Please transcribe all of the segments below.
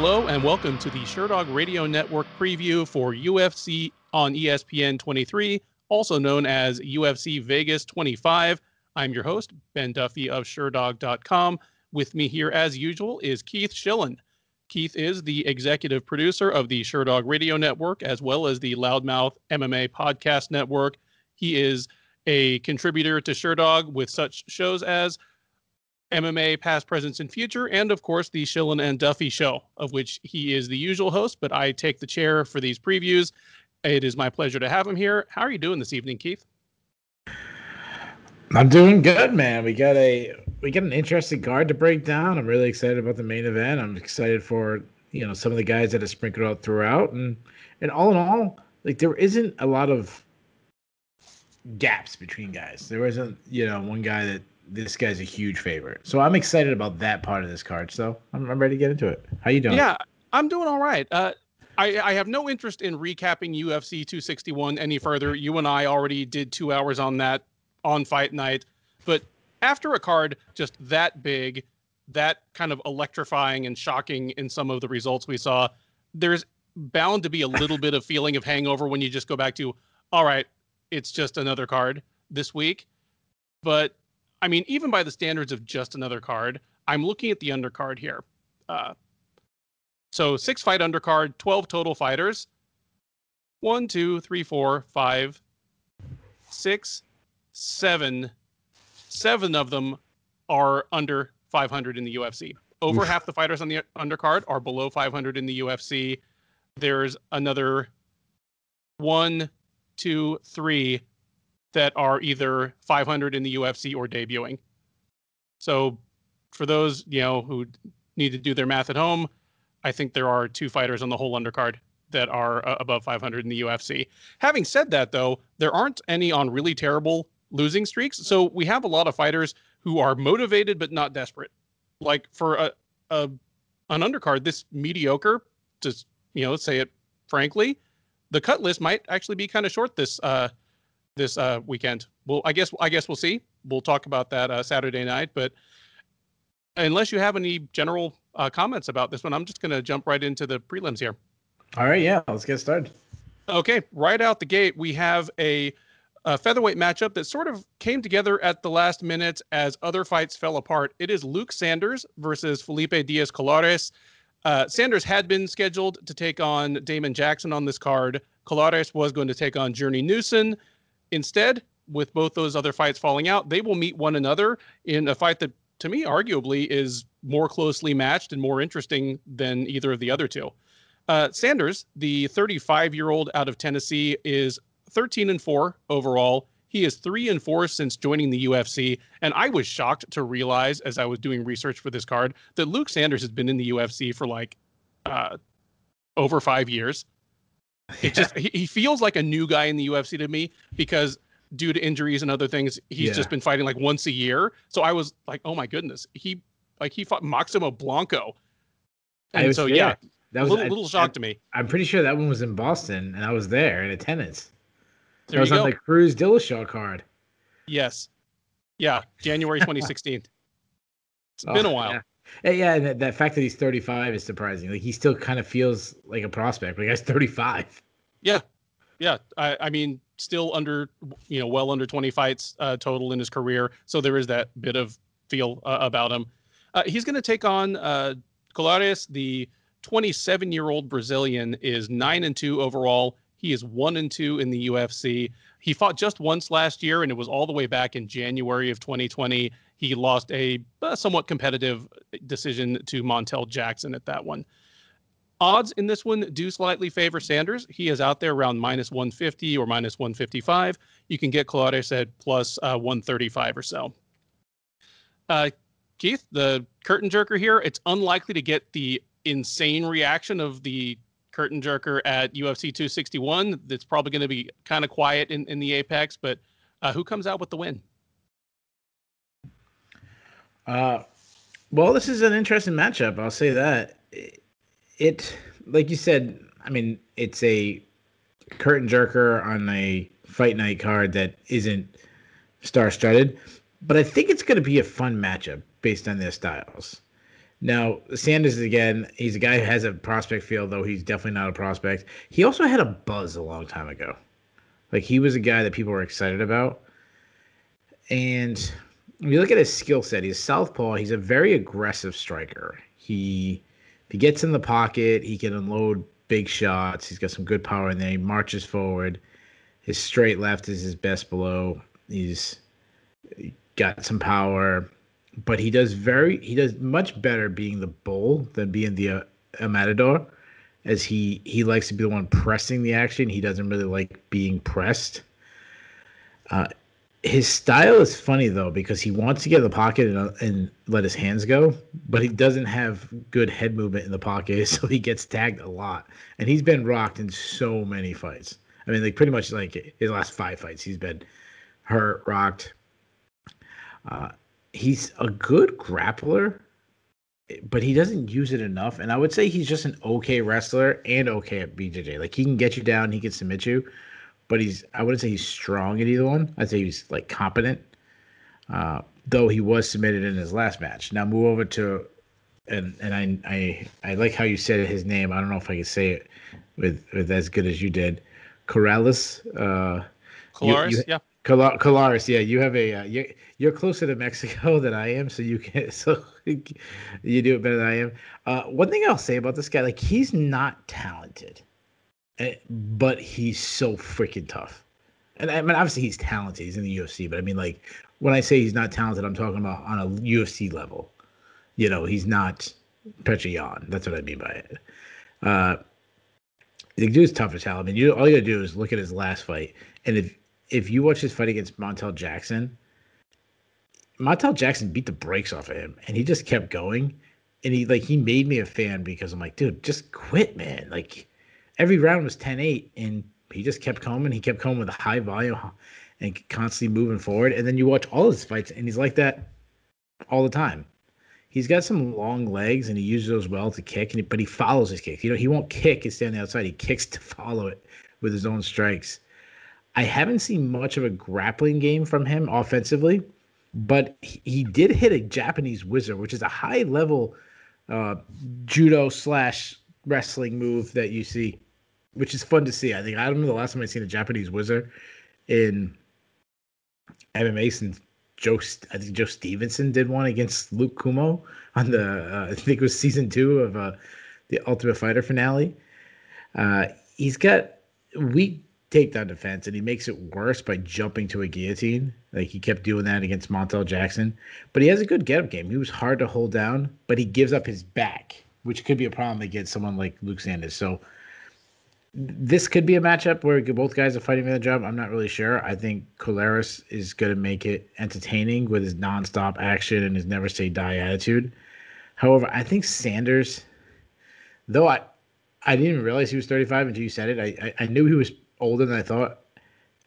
Hello and welcome to the Sherdog Radio Network preview for UFC on ESPN 23, also known as UFC Vegas 25. I'm your host, Ben Duffy of Sherdog.com. With me here, as usual, is Keith Shillan. Keith is the executive producer of the Sherdog Radio Network, as well as the Loudmouth MMA Podcast Network. He is a contributor to Sherdog with such shows as MMA Past, Present, and Future, and of course the Shillan and Duffy Show, of which he is the usual host, but I take the chair for these previews. It is my pleasure to have him here. How are you doing this evening, Keith? I'm doing good, man. We got a we got an interesting card to break down. I'm really excited about the main event. I'm excited for you know some of the guys that are sprinkled out throughout, and and all in all, like there isn't a lot of gaps between guys. There isn't you know one guy that this guy's a huge favorite. So I'm excited about that part of this card. So I'm, I'm ready to get into it. How you doing? Yeah, I'm doing all right. Uh, I, I have no interest in recapping UFC 261 any further. You and I already did two hours on that on fight night. But after a card just that big, that kind of electrifying and shocking in some of the results we saw, there's bound to be a little bit of feeling of hangover when you just go back to, all right, it's just another card this week. But I mean, even by the standards of just another card, I'm looking at the undercard here. Uh, so six fight undercard, 12 total fighters. One, two, three, four, five, six, seven. Seven of them are under 500 in the UFC. Over Oof. half the fighters on the undercard are below 500 in the UFC. There's another one, two, three that are either 500 in the UFC or debuting. So for those, you know, who need to do their math at home, I think there are two fighters on the whole undercard that are uh, above 500 in the UFC. Having said that though, there aren't any on really terrible losing streaks. So we have a lot of fighters who are motivated but not desperate. Like for a, a an undercard this mediocre, just you know, say it frankly, the cut list might actually be kind of short this uh this uh, weekend. Well, I guess I guess we'll see. We'll talk about that uh, Saturday night. But unless you have any general uh, comments about this one, I'm just going to jump right into the prelims here. All right, yeah, let's get started. Okay, right out the gate, we have a, a featherweight matchup that sort of came together at the last minute as other fights fell apart. It is Luke Sanders versus Felipe Dias Colares. Uh, Sanders had been scheduled to take on Damon Jackson on this card. Colares was going to take on Journey Newson. Instead, with both those other fights falling out, they will meet one another in a fight that, to me, arguably is more closely matched and more interesting than either of the other two. Uh, Sanders, the 35 year old out of Tennessee, is 13 and 4 overall. He is 3 and 4 since joining the UFC. And I was shocked to realize as I was doing research for this card that Luke Sanders has been in the UFC for like uh, over five years. It just he, he feels like a new guy in the UFC to me because due to injuries and other things, he's yeah. just been fighting like once a year. So I was like, oh my goodness, he like he fought Maximo Blanco, and so yeah, yeah, that was a little, little shock I, to me. I'm pretty sure that one was in Boston, and I was there in attendance. There was on the Cruz Dillashaw card. Yes, yeah, January 2016. it's oh, been a while. Yeah. Yeah, and that, fact that he's 35 is surprising. Like he still kind of feels like a prospect, but he's 35. Yeah, yeah. I, I mean, still under, you know, well under 20 fights uh, total in his career. So there is that bit of feel uh, about him. Uh, he's going to take on uh, Colares, the 27 year old Brazilian, is nine and two overall. He is one and two in the UFC. He fought just once last year, and it was all the way back in January of 2020. He lost a, a somewhat competitive decision to Montel Jackson at that one. Odds in this one do slightly favor Sanders. He is out there around minus 150 or minus 155. You can get Colares at plus, uh, 135 or so. Uh, Keith, the curtain jerker here, it's unlikely to get the insane reaction of the curtain jerker at UFC 261. That's probably going to be kind of quiet in, in the Apex, but uh, who comes out with the win? Uh, well, this is an interesting matchup. I'll say that. It, like you said, I mean, it's a curtain jerker on a fight night card that isn't star studded, but I think it's going to be a fun matchup based on their styles. Now, Sanders again, he's a guy who has a prospect feel, though he's definitely not a prospect. He also had a buzz a long time ago. Like he was a guy that people were excited about. And when you look at his skill set, he's southpaw. He's a very aggressive striker. He if he gets in the pocket, he can unload big shots. He's got some good power in there. He marches forward. His straight left is his best below. He's got some power but he does very he does much better being the bull than being the uh, a matador as he he likes to be the one pressing the action he doesn't really like being pressed uh, his style is funny though because he wants to get in the pocket and, uh, and let his hands go but he doesn't have good head movement in the pocket so he gets tagged a lot and he's been rocked in so many fights i mean like pretty much like his last five fights he's been hurt rocked uh, he's a good grappler, but he doesn't use it enough. And I would say he's just an okay wrestler and okay at BJJ. Like he can get you down, he can submit you, but he's I wouldn't say he's strong at either one. I'd say he's like competent. Uh, though he was submitted in his last match. Now move over to and and I I I like how you said his name. I don't know if I can say it with with as good as you did. Corrales. Uh, Colares, you, you, yeah. Colares, yeah, you have a uh, you're, you're closer to Mexico than I am, so you can so you do it better than I am. Uh, one thing I'll say about this guy, like he's not talented, but he's so freaking tough. And I mean, obviously he's talented. He's in the UFC, but I mean, like when I say he's not talented, I'm talking about on a UFC level. You know, he's not Petr Yan. That's what I mean by it. Uh, the dude's tough as hell. I mean, you all you gotta do is look at his last fight, and if if you watch his fight against Montel Jackson, Montel Jackson beat the brakes off of him, and he just kept going. And he like he made me a fan because I'm like, dude, just quit, man. Like every round was 10-8, and he just kept coming. He kept coming with a high volume and constantly moving forward. And then you watch all his fights, and he's like that all the time. He's got some long legs, and he uses those well to kick. And but he follows his kick. You know, he won't kick and stay on the outside. He kicks to follow it with his own strikes. I haven't seen much of a grappling game from him offensively, but he, did hit a Japanese whizzer, which is a high level uh, judo slash wrestling move that you see, which is fun to see. I think I don't know the last time I seen a Japanese whizzer in MMA since Joe. I think Joe Stevenson did one against Luke Cummo on the uh, I think it was season two of uh, the Ultimate Fighter finale. Uh, he's got weak takedown defense, and he makes it worse by jumping to a guillotine. Like he kept doing that against Montel Jackson. But he has a good get up game. He was hard to hold down, but he gives up his back, which could be a problem against someone like Luke Sanders. So this could be a matchup where both guys are fighting for the job. I'm not really sure. I think Colares is going to make it entertaining with his nonstop action and his never say die attitude. However, I think Sanders, though I I didn't even realize he was 35 until you said it. I, I, I knew he was older than I thought,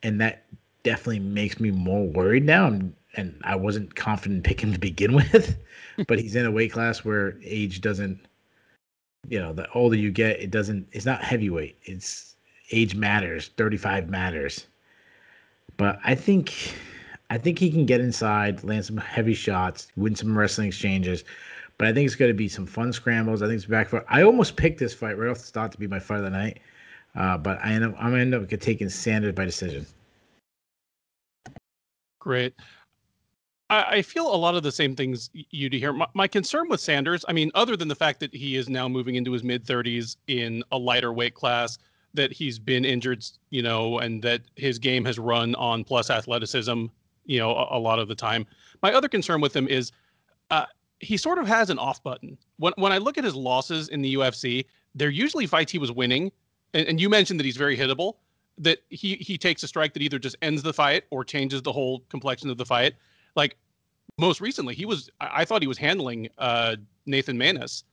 and that definitely makes me more worried now. And, and I wasn't confident picking to begin with, but he's in a weight class where age doesn't, you know, the older you get, it doesn't. It's not heavyweight. It's age matters. Thirty five matters. But I think, I think he can get inside, land some heavy shots, win some wrestling exchanges. But I think it's going to be some fun scrambles. I think it's back for. I almost picked this fight right off the start to be my fight of the night. Uh, but I end up I'm gonna end up taking Sanders by decision. Great. I, feel a lot of the same things you do here. My, my concern with Sanders, I mean, other than the fact that he is now moving into his mid 30s in a lighter weight class, that he's been injured, you know, and that his game has run on plus athleticism, you know, a, a lot of the time. My other concern with him is uh, he sort of has an off button. When when I look at his losses in the UFC, they're usually fights he was winning and, and you mentioned that he's very hittable, that he he takes a strike that either just ends the fight or changes the whole complexion of the fight. Like most recently, he was I, I thought he was handling uh, Nathan Maness,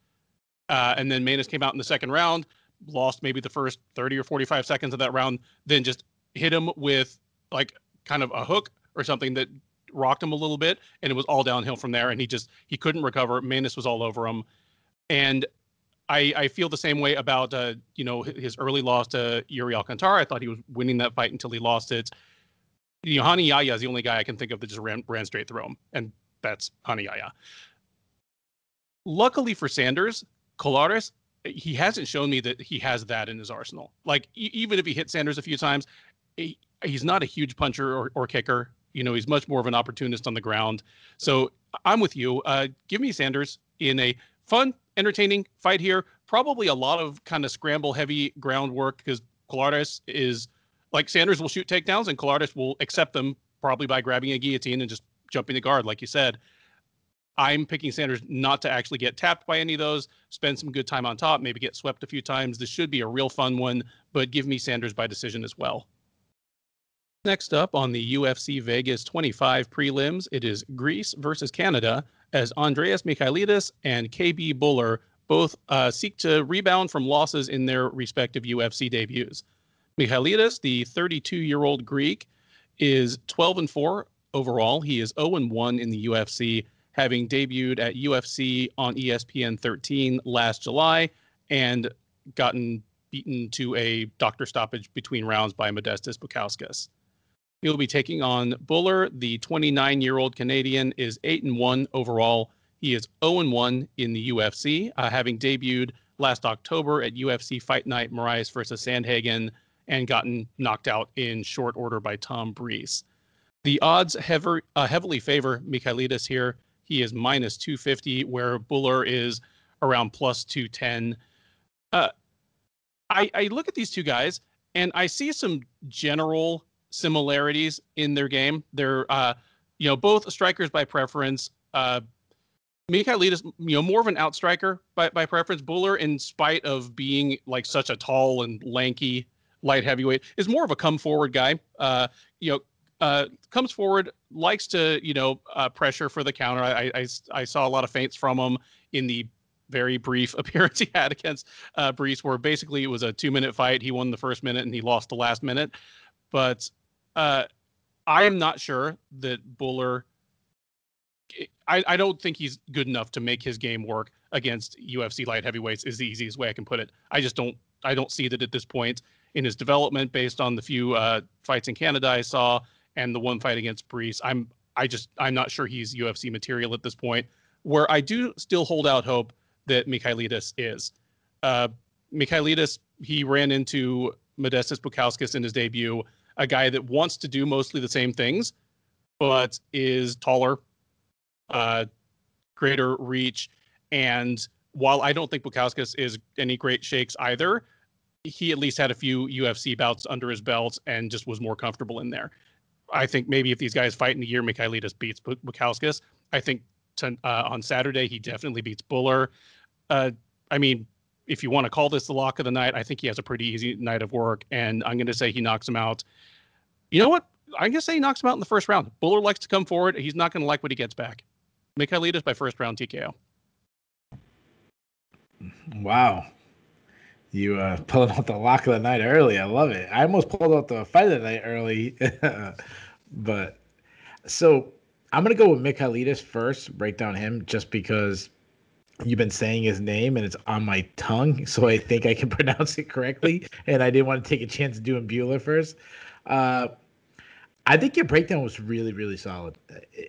uh, and then Maness came out in the second round, lost maybe the first thirty or forty five seconds of that round, then just hit him with like kind of a hook or something that rocked him a little bit, and it was all downhill from there. And he just he couldn't recover. Maness was all over him, and I, I feel the same way about uh, you know his early loss to Yuri Alcantara. I thought he was winning that fight until he lost it. Rani Yahya is the only guy I can think of that just ran ran straight through him, and that's Rani Yahya. luckily for Sanders, Colares, he hasn't shown me that he has that in his arsenal. Like e- even if he hit Sanders a few times, he, he's not a huge puncher or, or kicker. You know, he's much more of an opportunist on the ground. So I'm with you. Uh, give me Sanders in a fun, entertaining fight here. Probably a lot of kind of scramble heavy groundwork because Colares is like Sanders will shoot takedowns and Colares will accept them probably by grabbing a guillotine and just jumping the guard, like you said. I'm picking Sanders not to actually get tapped by any of those, spend some good time on top, maybe get swept a few times. This should be a real fun one, but give me Sanders by decision as well. Next up on the UFC Vegas 25 prelims, it is Greece versus Canada as Andreas Michailidis and KB Bhullar both uh, seek to rebound from losses in their respective UFC debuts. Michailidis, the 32 year old Greek, is 12 and 4 overall. He is 0 and 1 in the UFC, having debuted at UFC on ESPN 13 last July and gotten beaten to a doctor stoppage between rounds by Modestas Bukauskas. He'll be taking on Bhullar. The 29 year old Canadian is 8 and 1 overall. He is 0 and 1 in the UFC, uh, having debuted last October at UFC Fight Night Moraes versus Sandhagen and gotten knocked out in short order by Tom Breese. The odds heavy, uh, heavily favor Michailidis here. He is minus 250, where Bhullar is around plus 210. Uh, I, I look at these two guys and I see some general similarities in their game. They're, uh, you know, both strikers by preference. Uh, Michailidis, you know, more of an outstriker by, by preference. Bhullar, in spite of being like such a tall and lanky light heavyweight, is more of a come forward guy. Uh, you know, uh, comes forward, likes to you know uh, pressure for the counter. I, I I saw a lot of feints from him in the very brief appearance he had against uh, Breese, where basically it was a two minute fight. He won the first minute and he lost the last minute. But uh, I am not sure that Bhullar. I, I don't think he's good enough to make his game work against UFC light heavyweights. Is the easiest way I can put it. I just don't. I don't see that at this point in his development, based on the few uh, fights in Canada I saw and the one fight against Breese. I'm. I just. I'm not sure he's UFC material at this point. Where I do still hold out hope that Michailidis is. Uh, Michailidis, he ran into Modestas Bukauskas in his debut, a guy that wants to do mostly the same things, but is taller, uh, greater reach, and while I don't think Bukauskas is any great shakes either, he at least had a few UFC bouts under his belt and just was more comfortable in there. I think maybe if these guys fight in the year, Michailidis beats Bukauskas. I think to, uh, on Saturday he definitely beats Bhullar. Uh, I mean, if you want to call this the lock of the night, I think he has a pretty easy night of work, and I'm going to say he knocks him out. You know what? I'm going to say he knocks him out in the first round. Bhullar likes to come forward. He's not going to like what he gets back. Michailidis by first round TKO. Wow. You uh, pulled out the lock of the night early. I love it. I almost pulled out the fight of the night early. but so I'm to go with Michailidis first, break down him just because you've been saying his name and it's on my tongue, so I think I can pronounce it correctly. and I didn't want to take a chance doing Bhullar first. Uh, I think your breakdown was really, really solid.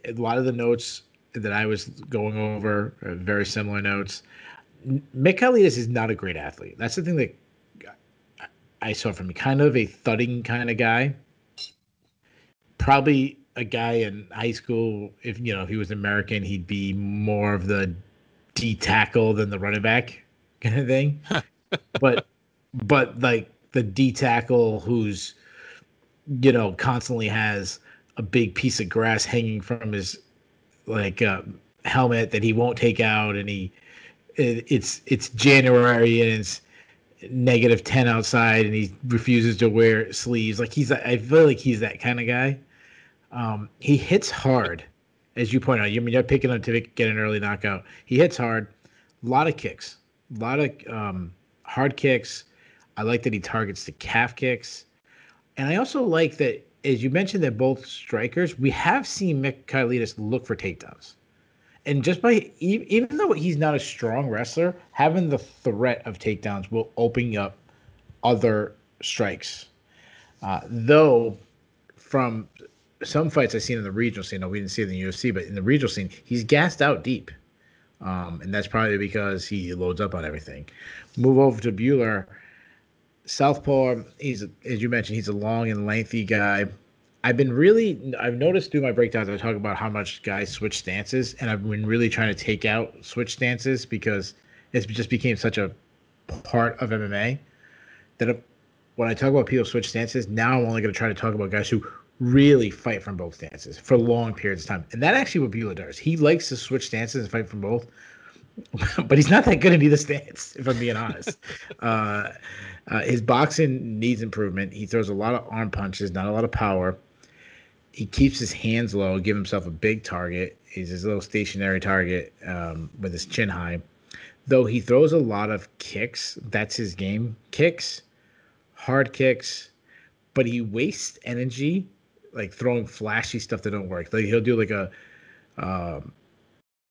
A lot of the notes that I was going over are very similar notes. Michailidis is not a great athlete. That's the thing that I saw from him. Kind of a thudding kind of guy. Probably a guy in high school. If you know, if he was American, he'd be more of the D tackle than the running back kind of thing. but but like the D tackle who's you know constantly has a big piece of grass hanging from his like uh, helmet that he won't take out, and he it, it's it's January and it's negative ten outside, and he refuses to wear sleeves. Like he's I feel like he's that kind of guy. Um, he hits hard as you point out, you I mean you're picking him to get an early knockout. He hits hard, a lot of kicks, a lot of um, hard kicks. I like that he targets the calf kicks, and I also like that, as you mentioned, that both strikers. We have seen Michailidis look for takedowns, and just by even though he's not a strong wrestler, having the threat of takedowns will open up other strikes. Uh, though, from some fights I've seen in the regional scene. We didn't see it in the UFC, but in the regional scene, he's gassed out deep. Um, and that's probably because he loads up on everything. Move over to Bhullar. Southpaw, he's as you mentioned, he's a long and lengthy guy. I've been really, I've noticed through my breakdowns, I talk about how much guys switch stances, and I've been really trying to take out switch stances because it's just became such a part of MMA that when I talk about people switch stances, now I'm only going to try to talk about guys who really fight from both stances for long periods of time. And that actually what Bhullar does. He likes to switch stances and fight from both, but he's not that good in either stance, if I'm being honest. uh, uh, his boxing needs improvement. He throws a lot of arm punches, not a lot of power. He keeps his hands low, give himself a big target. He's his little stationary target um, with his chin high. Though he throws a lot of kicks, that's his game. Kicks, hard kicks, but he wastes energy like throwing flashy stuff that don't work. Like he'll do like a um,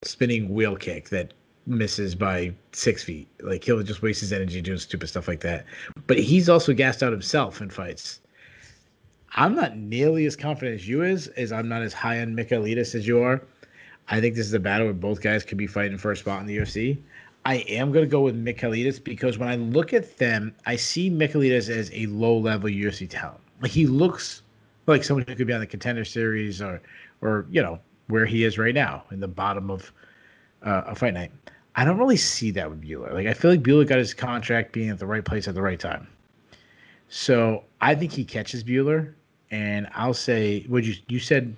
spinning wheel kick that misses by six feet. Like he'll just waste his energy doing stupid stuff like that. But he's also gassed out himself in fights. I'm not nearly as confident as you is, as I'm not as high on Michailidis as you are. I think this is a battle where both guys could be fighting for a spot in the UFC. I am going to go with Michailidis because when I look at them, I see Michailidis as a low level UFC talent. Like he looks like someone who could be on the contender series or or you know where he is right now in the bottom of uh, a fight night. I don't really see that with Bhullar. Like I feel like Bhullar got his contract being at the right place at the right time. So I think he catches Bhullar, and I'll say, would you you said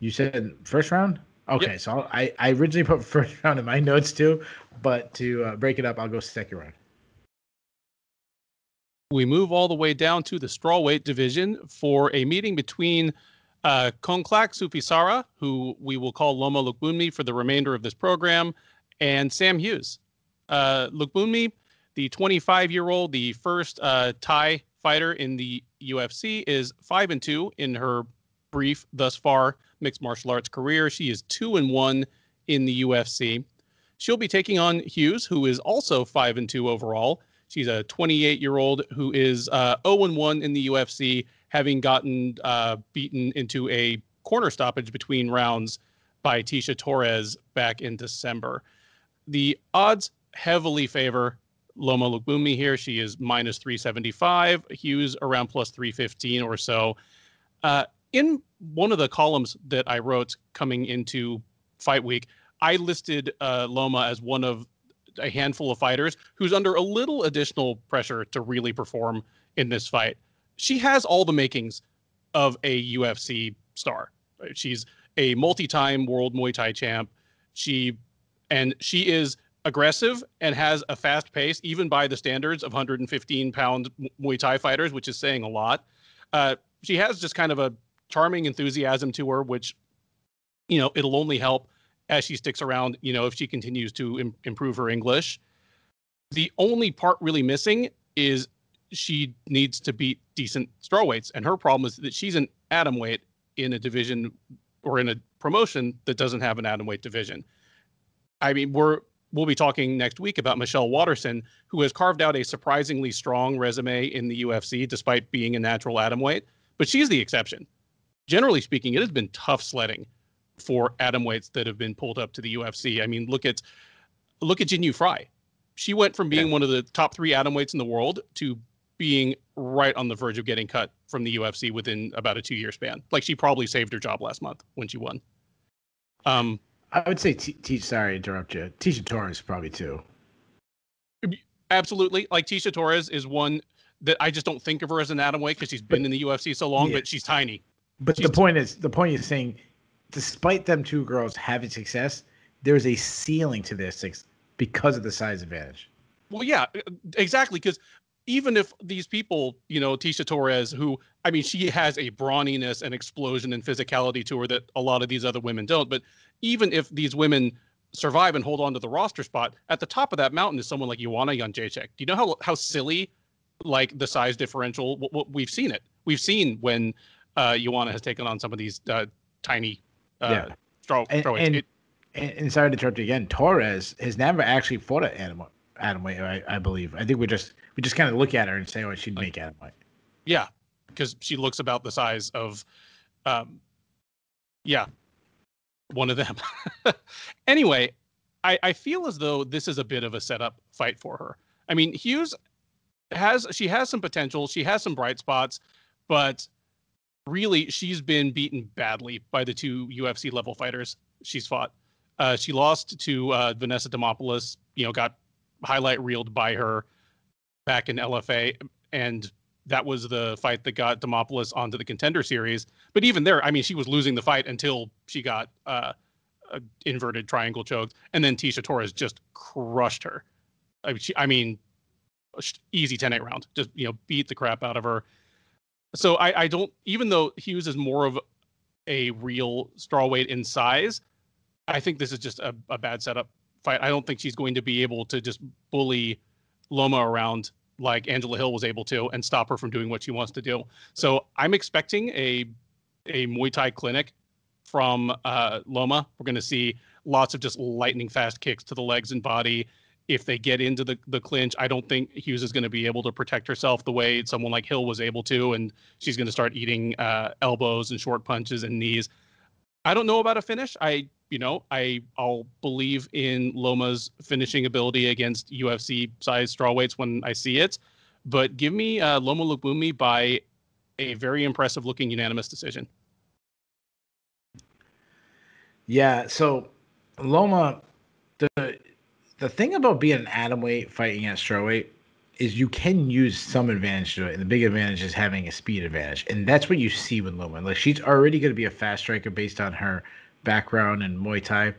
you said first round? Okay, yep. so I'll, i I originally put first round in my notes too, but to uh, break it up, I'll go second round. We move all the way down to the strawweight division for a meeting between uh, Konklak Suphisara, who we will call Loma Lookboonmee for the remainder of this program, and Sam Hughes. Uh, Lookboonmee, the 25-year-old, the first uh, Thai fighter in the UFC, is five and two in her brief thus far mixed martial arts career. She is two and one in the UFC. She'll be taking on Hughes, who is also five and two overall. She's a 28 year old who is uh, 0 1 in the UFC, having gotten uh, beaten into a corner stoppage between rounds by Tecia Torres back in December. The odds heavily favor Loma Lookboonmee here. She is minus 375, Hughes around plus 315 or so. Uh, in one of the columns that I wrote coming into fight week, I listed uh, Loma as one of a handful of fighters who's under a little additional pressure to really perform in this fight. She has all the makings of a UFC star. She's a multi-time world Muay Thai champ. She and she is aggressive and has a fast pace, even by the standards of 115 pound Muay Thai fighters, which is saying a lot. Uh, she has just kind of a charming enthusiasm to her, which you know it'll only help as she sticks around, you know, if she continues to Im- improve her English. The only part really missing is she needs to beat decent strawweights. And her problem is that she's an atom weight in a division or in a promotion that doesn't have an atom weight division. I mean, we're we'll be talking next week about Michelle Waterson, who has carved out a surprisingly strong resume in the UFC despite being a natural atom weight. But she's the exception. Generally speaking, it has been tough sledding for atom weights that have been pulled up to the UFC. I mean, look at look at Jinh Yu Frey. She went from being yeah. one of the top three atom weights in the world to being right on the verge of getting cut from the UFC within about a two year span. Like she probably saved her job last month when she won. Um, I would say, T- T- sorry to interrupt you. Tecia Torres probably too. Absolutely. Like Tecia Torres is one that I just don't think of her as an atom weight because she's been but, in the UFC so long, yeah. but she's tiny. But she's the point is, the point is saying despite them two girls having success, there's a ceiling to their this because of the size advantage. Well, yeah, exactly. Because even if these people, you know, Tecia Torres, who I mean, she has a brawniness and explosion and physicality to her that a lot of these other women don't. But even if these women survive and hold on to the roster spot, at the top of that mountain is someone like Joanna Jędrzejczyk. Do you know how how silly, like the size differential? We've seen it. We've seen when uh, Joanna has taken on some of these uh, tiny uh, yeah. Straw, and, straw and, and, and, sorry to interrupt you again. Torres has never actually fought an animal Atom weight, I, I, believe. I think we just we just kind of look at her and say, "Oh, she'd make Adam White." Yeah, because she looks about the size of, um, yeah, one of them. anyway, I, I feel as though this is a bit of a setup fight for her. I mean, Hughes has she has some potential, she has some bright spots, but really she's been beaten badly by the two UFC level fighters she's fought. Uh, she lost to uh, Vanessa Demopoulos, you know, got highlight reeled by her back in LFA, and that was the fight that got Demopoulos onto the contender series. But even there, I mean, she was losing the fight until she got uh, inverted triangle choked, and then Tecia Torres just crushed her. I mean, she, I mean easy 10-8 round, just you know, beat the crap out of her. So I, I don't, even though Hughes is more of a real strawweight in size, I think this is just a, a bad setup fight. I don't think she's going to be able to just bully Loma around like Angela Hill was able to and stop her from doing what she wants to do. So I'm expecting a a Muay Thai clinic from uh, Loma. We're going to see lots of just lightning fast kicks to the legs and body. If they get into the, the clinch, I don't think Hughes is going to be able to protect herself the way someone like Hill was able to, and she's going to start eating uh, elbows and short punches and knees. I don't know about a finish. I you know, I I'll believe in Loma's finishing ability against UFC size strawweights when I see it, but give me uh, Loma Lookboonmee by a very impressive looking unanimous decision. Yeah, so Loma, the the thing about being an atom weight fighting at strawweight is you can use some advantage to it, and the big advantage is having a speed advantage, and that's what you see with Loma. Like she's already going to be a fast striker based on her background in Muay Thai,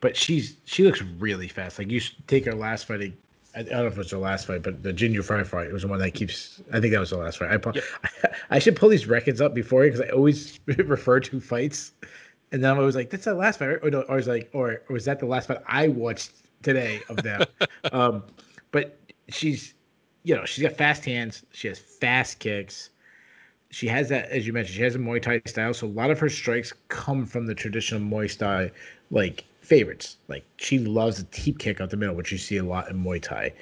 but she's she looks really fast. Like you take her last fight. I, don't know if it was her last fight, but the Jinh Yu Frey fight was the one that keeps. I think that was the last fight. I, yep. I, I, should pull these records up before because I always refer to fights, and then I'm always like, "That's the last fight," or, no, or was like, or, or was that the last fight I watched today of them? um, but she's, you know, she's got fast hands. She has fast kicks she has that, as you mentioned, she has a Muay Thai style. So a lot of her strikes come from the traditional Muay Thai like favorites. Like she loves a teep kick out the middle, which you see a lot in Muay Thai.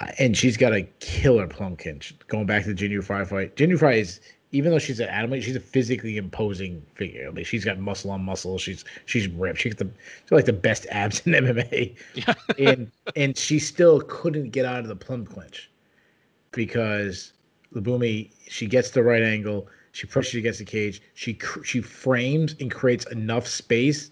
Uh, and she's got a killer plum clinch. Going back to the Jinh Yu Frey fight, Jinh Yu Frey is even though she's an animal, she's a physically imposing figure. Like she's got muscle on muscle. She's she's ripped. She's the she's like the best abs in MMA. Yeah. and and she still couldn't get out of the plum clinch because Lookboonmee, she gets the right angle. She pushes against the cage. She she frames and creates enough space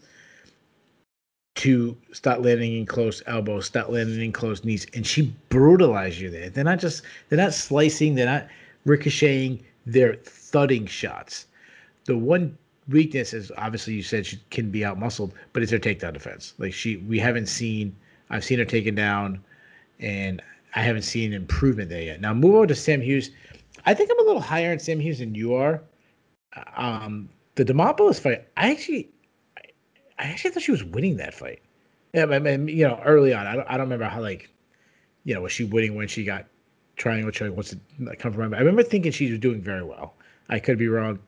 to start landing in close elbows, start landing in close knees, and she brutalizes you there. They're not just they're not slicing, they're not ricocheting, they're thudding shots. The one weakness is obviously you said she can be out muscled, but it's her takedown defense. Like she we haven't seen I've seen her taken down and I haven't seen improvement there yet. Now move over to Sam Hughes. I think I'm a little higher in Sam Hughes than you are. Um, the Demopoulos fight, I actually, I actually thought she was winning that fight. Yeah, I mean, you know, early on, I don't, I don't remember how like, you know, was she winning when she got triangle choke? What's it come from? I remember thinking she was doing very well. I could be wrong.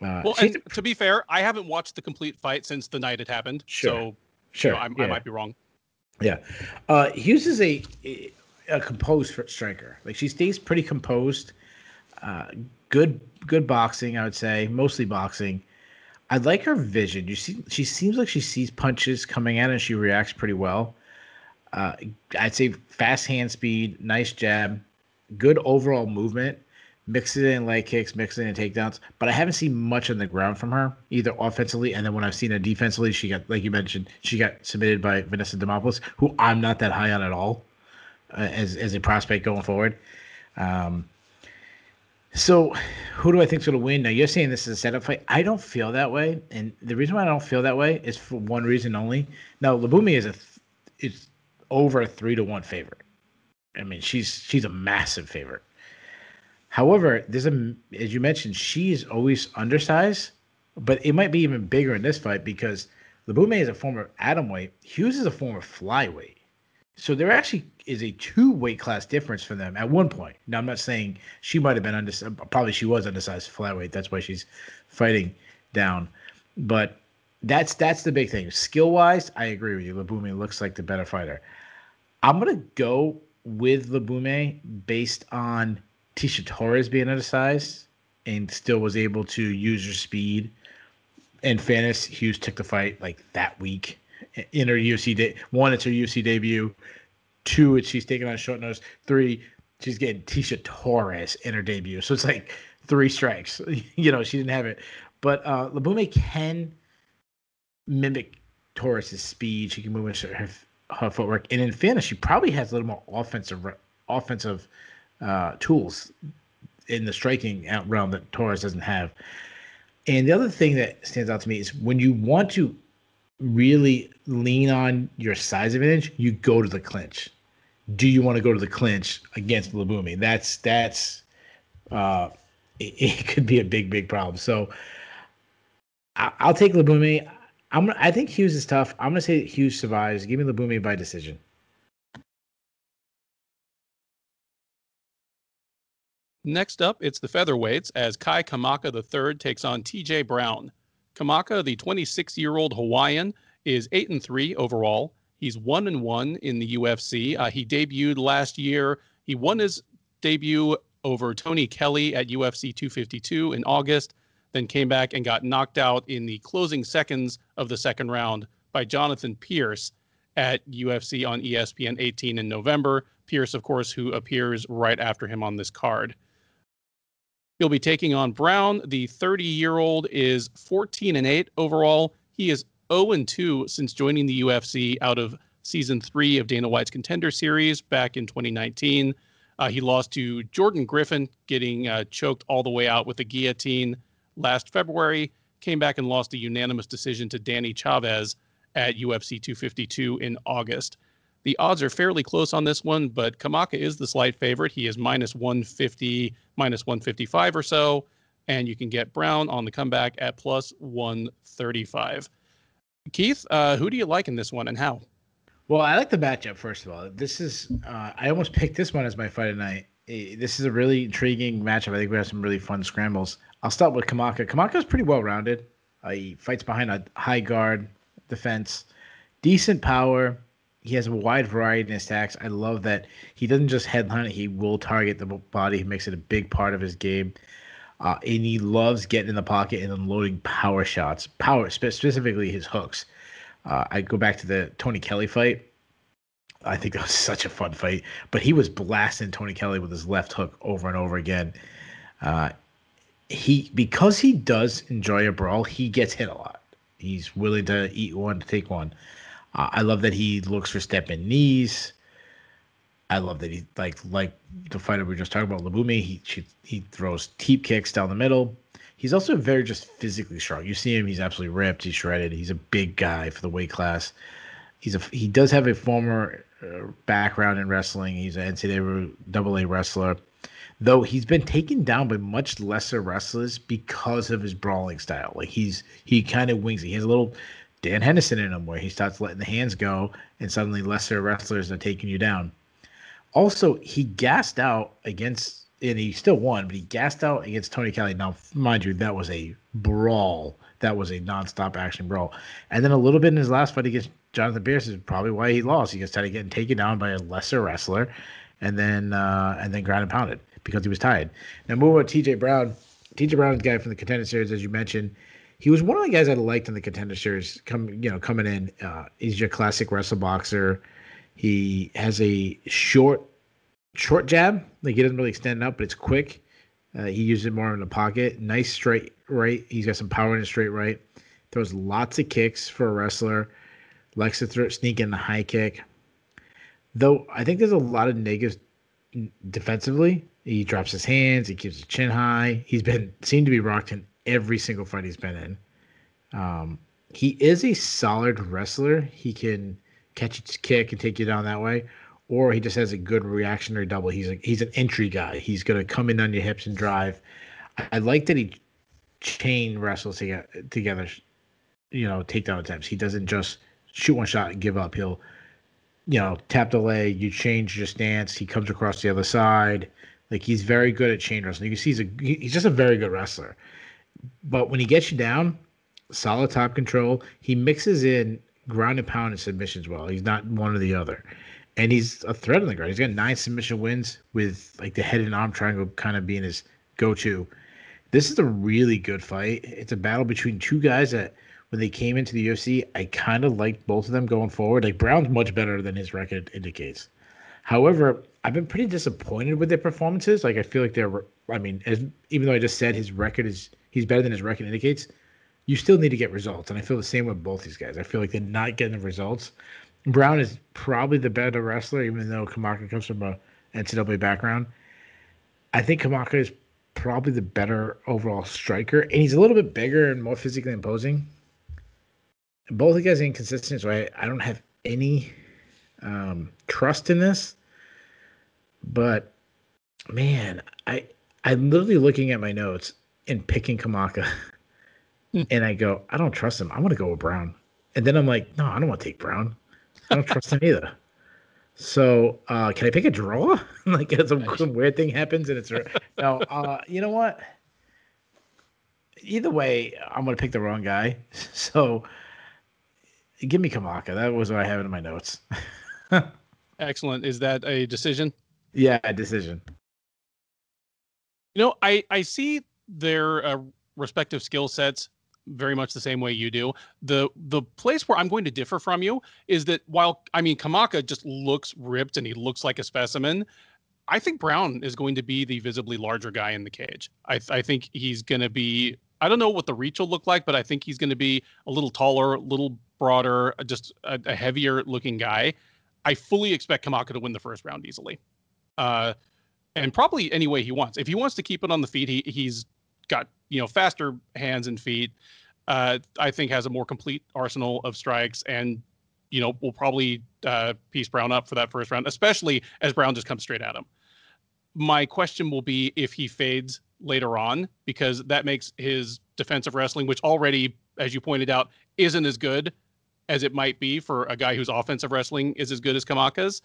Uh, well, she, to be fair, I haven't watched the complete fight since the night it happened. Sure, so sure, you know, yeah. I might be wrong. Yeah, uh, Hughes is a, a composed striker. Like she stays pretty composed. Uh, good good boxing, I would say, mostly boxing. I like her vision. You see, she seems like she sees punches coming at, and she reacts pretty well. Uh, I'd say fast hand speed, nice jab, good overall movement. Mix it in leg kicks, mix it in takedowns. But I haven't seen much on the ground from her, either offensively and then when I've seen her defensively, she got, like you mentioned, she got submitted by Vanessa Demopoulos, who I'm not that high on at all as as a prospect going forward. Um, so, who do I think's going to win? Now, you're saying this is a setup fight. I don't feel that way, and the reason why I don't feel that way is for one reason only. Now, Lookboonmee is a is over a three to one favorite. I mean, she's she's a massive favorite. However, there's a as you mentioned, she's always undersized, but it might be even bigger in this fight because Lookboonmee is a former atom weight. Hughes is a former flyweight. So there actually is a two weight class difference for them at one point. Now I'm not saying she might have been undersized. Probably she was undersized flyweight. That's why she's fighting down. But that's that's the big thing. Skill wise, I agree with you. Lookboonmee looks like the better fighter. I'm gonna go with Lookboonmee based on Tecia Torres being undersized and still was able to use her speed. In fairness, Hughes took the fight like that week in her UFC de- one, it's her UFC debut. Two, it's she's taking on short notice. Three, she's getting Tecia Torres in her debut. So it's like three strikes. you know, she didn't have it. But uh Labume can mimic Torres's speed. She can move into her, her footwork. And in fairness, she probably has a little more offensive offensive uh, tools in the striking realm that Torres doesn't have. And the other thing that stands out to me is when you want to really lean on your size advantage, you go to the clinch. Do you want to go to the clinch against Labumi? That's that's uh, it, it, could be a big big problem. So I, will take Labumi. I'm I think Hughes is tough. I'm gonna say Hughes survives. Give me Labumi by decision. Next up, it's the featherweights as Kai Kamaka III takes on TJ Brown. Kamaka, the 26 year old Hawaiian, is 8 and 3 overall. He's 1 and 1 in the UFC. Uh, he debuted last year. He won his debut over Tony Kelly at UFC 252 in August, then came back and got knocked out in the closing seconds of the second round by Jonathan Pearce at UFC on ESPN 18 in November. Pearce, of course, who appears right after him on this card. He'll be taking on Brown. The 30 year old is 14 and 8 overall. He is 0 and 2 since joining the UFC out of season three of Dana White's Contender Series back in 2019. Uh, he lost to Jordan Griffin, getting uh, choked all the way out with a guillotine last February. Came back and lost a unanimous decision to Danny Chavez at UFC 252 in August. The odds are fairly close on this one, but Kamaka is the slight favorite. He is minus 150, minus 155 or so. And you can get Brown on the comeback at plus 135. Keith, uh, who do you like in this one and how? Well, I like the matchup, first of all. This is, uh, I almost picked this one as my fight tonight. This is a really intriguing matchup. I think we have some really fun scrambles. I'll start with Kamaka. Kamaka is pretty well rounded. Uh, he fights behind a high guard defense, decent power, he has a wide variety in his attacks. I love that he doesn't just headhunt; he will target the body. He makes it a big part of his game. Uh, and he loves getting in the pocket and unloading power shots, power specifically his hooks. Uh, I go back to the Tony Kelly fight. I think that was such a fun fight, but he was blasting Tony Kelly with his left hook over and over again. Uh, he because he does enjoy a brawl, he gets hit a lot. He's willing to eat one to take one. Uh, I love that he looks for step knees. I love that he like like the fighter we just talking about, Labumi. He she, he throws teep kicks down the middle. He's also very just physically strong. You see him; he's absolutely ripped. He's shredded. He's a big guy for the weight class. He's a he does have a former uh, background in wrestling. He's an NCAA double A wrestler, though he's been taken down by much lesser wrestlers because of his brawling style. Like he's he kind of wings. He has a little Dan Henderson in him, where he starts letting the hands go, and suddenly lesser wrestlers are taking you down. Also, he gassed out against, and he still won, but he gassed out against Tony Kelly. Now, mind you, that was a brawl. That was a nonstop action brawl. And then a little bit in his last fight against Jonathan Pearce is probably why he lost. He started getting taken down by a lesser wrestler, and then uh, and then ground and pounded because he was tired. Now, move on to TJ Brown. TJ Brown's guy from the contender series, as you mentioned he was one of the guys I liked in the contender series. Come, you know, coming in, uh, he's your classic wrestle boxer. He has a short, short jab. Like he doesn't really extend up, but it's quick. Uh, he uses it more in the pocket. Nice straight right. He's got some power in his straight right. Throws lots of kicks for a wrestler. Likes to throw, sneak in the high kick. Though I think there's a lot of negatives defensively. He drops his hands. He keeps his chin high. He's been seemed to be rocked in every single fight he's been in. Um, he is a solid wrestler. He can catch a kick and take you down that way, or he just has a good reactionary double. He's a, he's an entry guy. He's gonna come in on your hips and drive. I, like that he chain wrestles together, together. You know, takedown attempts. He doesn't just shoot one shot and give up. He'll, you know, tap the leg. You change your stance. He comes across the other side. Like he's very good at chain wrestling. You can see he's a he's just a very good wrestler. But when he gets you down, solid top control. He mixes in ground and pound and submissions well. He's not one or the other. And he's a threat on the ground. He's got nine submission wins with like the head and arm triangle kind of being his go to. This is a really good fight. It's a battle between two guys that when they came into the UFC, I kind of liked both of them going forward. Like Brown's much better than his record indicates. However, I've been pretty disappointed with their performances. Like I feel like they're I mean, as, even though I just said his record is he's better than his record indicates, you still need to get results. And I feel the same with both these guys. I feel like they're not getting the results. Brown is probably the better wrestler, even though Kamaka comes from a NCAA background. I think Kamaka is probably the better overall striker, and he's a little bit bigger and more physically imposing. Both the guys are inconsistent, so I, I don't have any um, trust in this. But man, I I'm literally looking at my notes and picking Kamaka. and I go, I don't trust him. I want to go with Brown, and then I'm like, no, I don't want to take Brown. I don't trust him either. So uh, can I pick a draw? like some, some weird thing happens and it's no. Uh, you know what? Either way, I'm gonna pick the wrong guy. So give me Kamaka. That was what I have in my notes. Excellent. Is that a decision? Yeah, a decision. You know, I I see their uh, respective skill sets very much the same way you do. The the place where I'm going to differ from you is that while I mean Kamaka just looks ripped and he looks like a specimen, I think Brown is going to be the visibly larger guy in the cage. I I think he's going to be I don't know what the reach will look like, but I think he's going to be a little taller, a little broader, just a, a heavier looking guy. I fully expect Kamaka to win the first round easily. Uh, and probably any way he wants. If he wants to keep it on the feet, he he's got you know faster hands and feet. Uh, I think has a more complete arsenal of strikes, and you know will probably uh, piece Brown up for that first round, especially as Brown just comes straight at him. My question will be if he fades later on, because that makes his defensive wrestling, which already, as you pointed out, isn't as good as it might be for a guy whose offensive wrestling is as good as Kamaka's.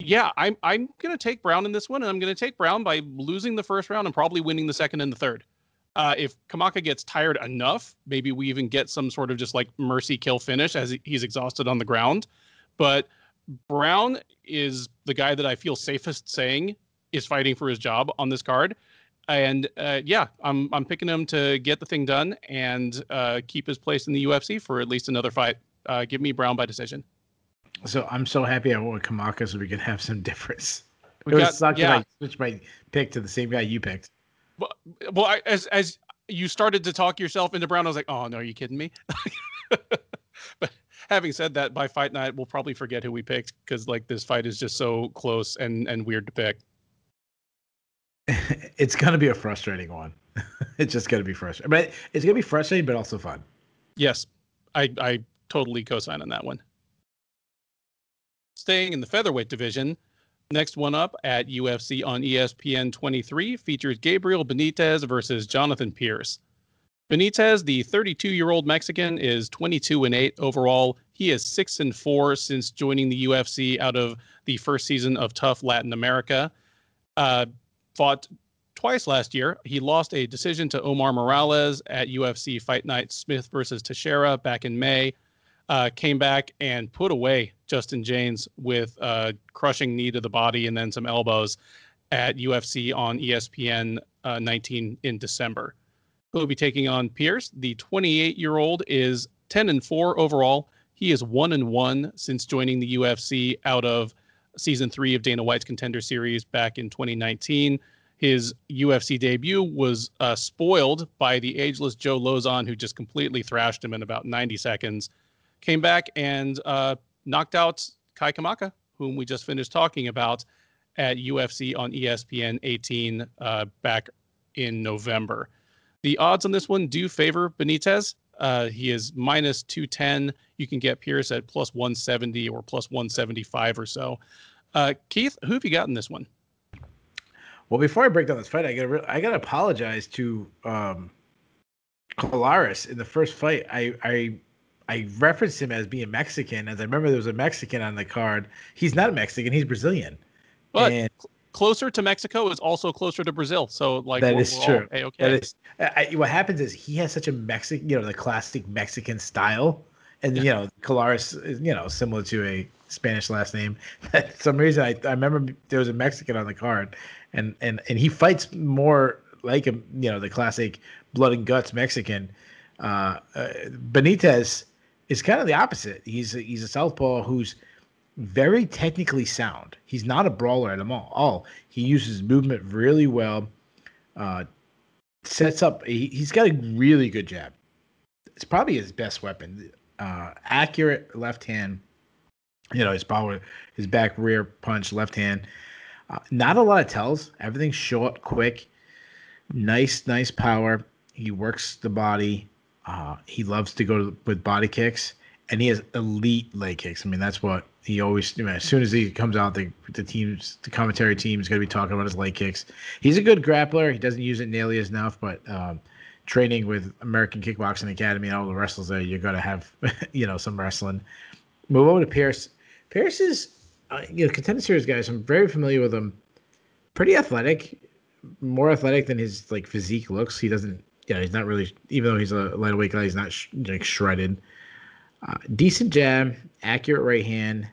Yeah, I'm I'm gonna take Brown in this one, and I'm gonna take Brown by losing the first round and probably winning the second and the third. Uh, if Kamaka gets tired enough, maybe we even get some sort of just like mercy kill finish as he's exhausted on the ground. But Brown is the guy that I feel safest saying is fighting for his job on this card. And uh, yeah, I'm I'm picking him to get the thing done and uh, keep his place in the UFC for at least another fight. Uh, give me Brown by decision. So I'm so happy I went with Kamaka so we can have some difference. We it got, suck yeah. I switched my pick to the same guy you picked. Well, well, I, as as you started to talk yourself into Brown, I was like, oh no, are you kidding me? but having said that, by fight night, we'll probably forget who we picked because like this fight is just so close and and weird to pick. it's gonna be a frustrating one. it's just gonna be frustrating, but it's gonna be frustrating, but also fun. Yes, I I totally co-sign on that one. Staying in the featherweight division, next one up at UFC on ESPN 23 features Gabriel Benitez versus Jonathan Pearce. Benitez, the 32-year-old Mexican, is 22 and 8 overall. He is 6 and 4 since joining the UFC out of the first season of TUF Latin America. Uh, fought twice last year. He lost a decision to Omar Morales at UFC Fight Night Smith versus Teixeira back in May uh, came back and put away Justin Jaynes with a crushing knee to the body and then some elbows at UFC on ESPN uh, 19 in December. He'll be taking on Pearce. The 28 year old is 10 and 4 overall. He is 1 and 1 since joining the UFC out of season three of Dana White's Contender Series back in 2019. His UFC debut was uh, spoiled by the ageless Joe Lauzon, who just completely thrashed him in about 90 seconds came back and uh, knocked out Kai Kamaka, whom we just finished talking about at UFC on ESPN 18 uh, back in November. The odds on this one do favor Benitez. Uh, he is minus 210. You can get Pearce at plus 170 or plus 175 or so. Uh, Keith, who have you got in this one? Well, before I break down this fight, I gotta re- I gotta apologize to um, Colares in the first fight. I I I referenced him as being Mexican, as I remember there was a Mexican on the card. He's not Mexican; he's Brazilian. But and closer to Mexico is also closer to Brazil. So like that is true. Okay, That is. I, what happens is he has such a Mexican, you know, the classic Mexican style, and you know, Colares is you know similar to a Spanish last name. For some reason, I, I remember there was a Mexican on the card, and and and he fights more like a you know the classic blood and guts Mexican. Uh, uh, Benitez is kind of the opposite. He's a, he's a southpaw who's very technically sound. He's not a brawler at all. He uses movement really well. Uh, sets up. He, he's got a really good jab. It's probably his best weapon. Uh, accurate left hand. You know his power, his back rear punch, left hand. Uh, not a lot of tells. Everything's short, quick. Nice, nice power. He works the body. Uh, he loves to go to, with body kicks, and he has elite leg kicks. I mean, that's what he always. You know, as soon as he comes out, the the teams, the commentary team is going to be talking about his leg kicks. He's a good grappler. He doesn't use it nearly as enough, but um, training with American Kickboxing Academy and all the wrestlers there, you're going to have you know some wrestling. Move over to Pearce. Pearce is, uh, you know, contender series guys. I'm very familiar with him. Pretty athletic, more athletic than his like physique looks. He doesn't yeah, he's not really. Even though he's a lightweight guy, he's not sh- like shredded. Uh, decent jab, accurate right hand.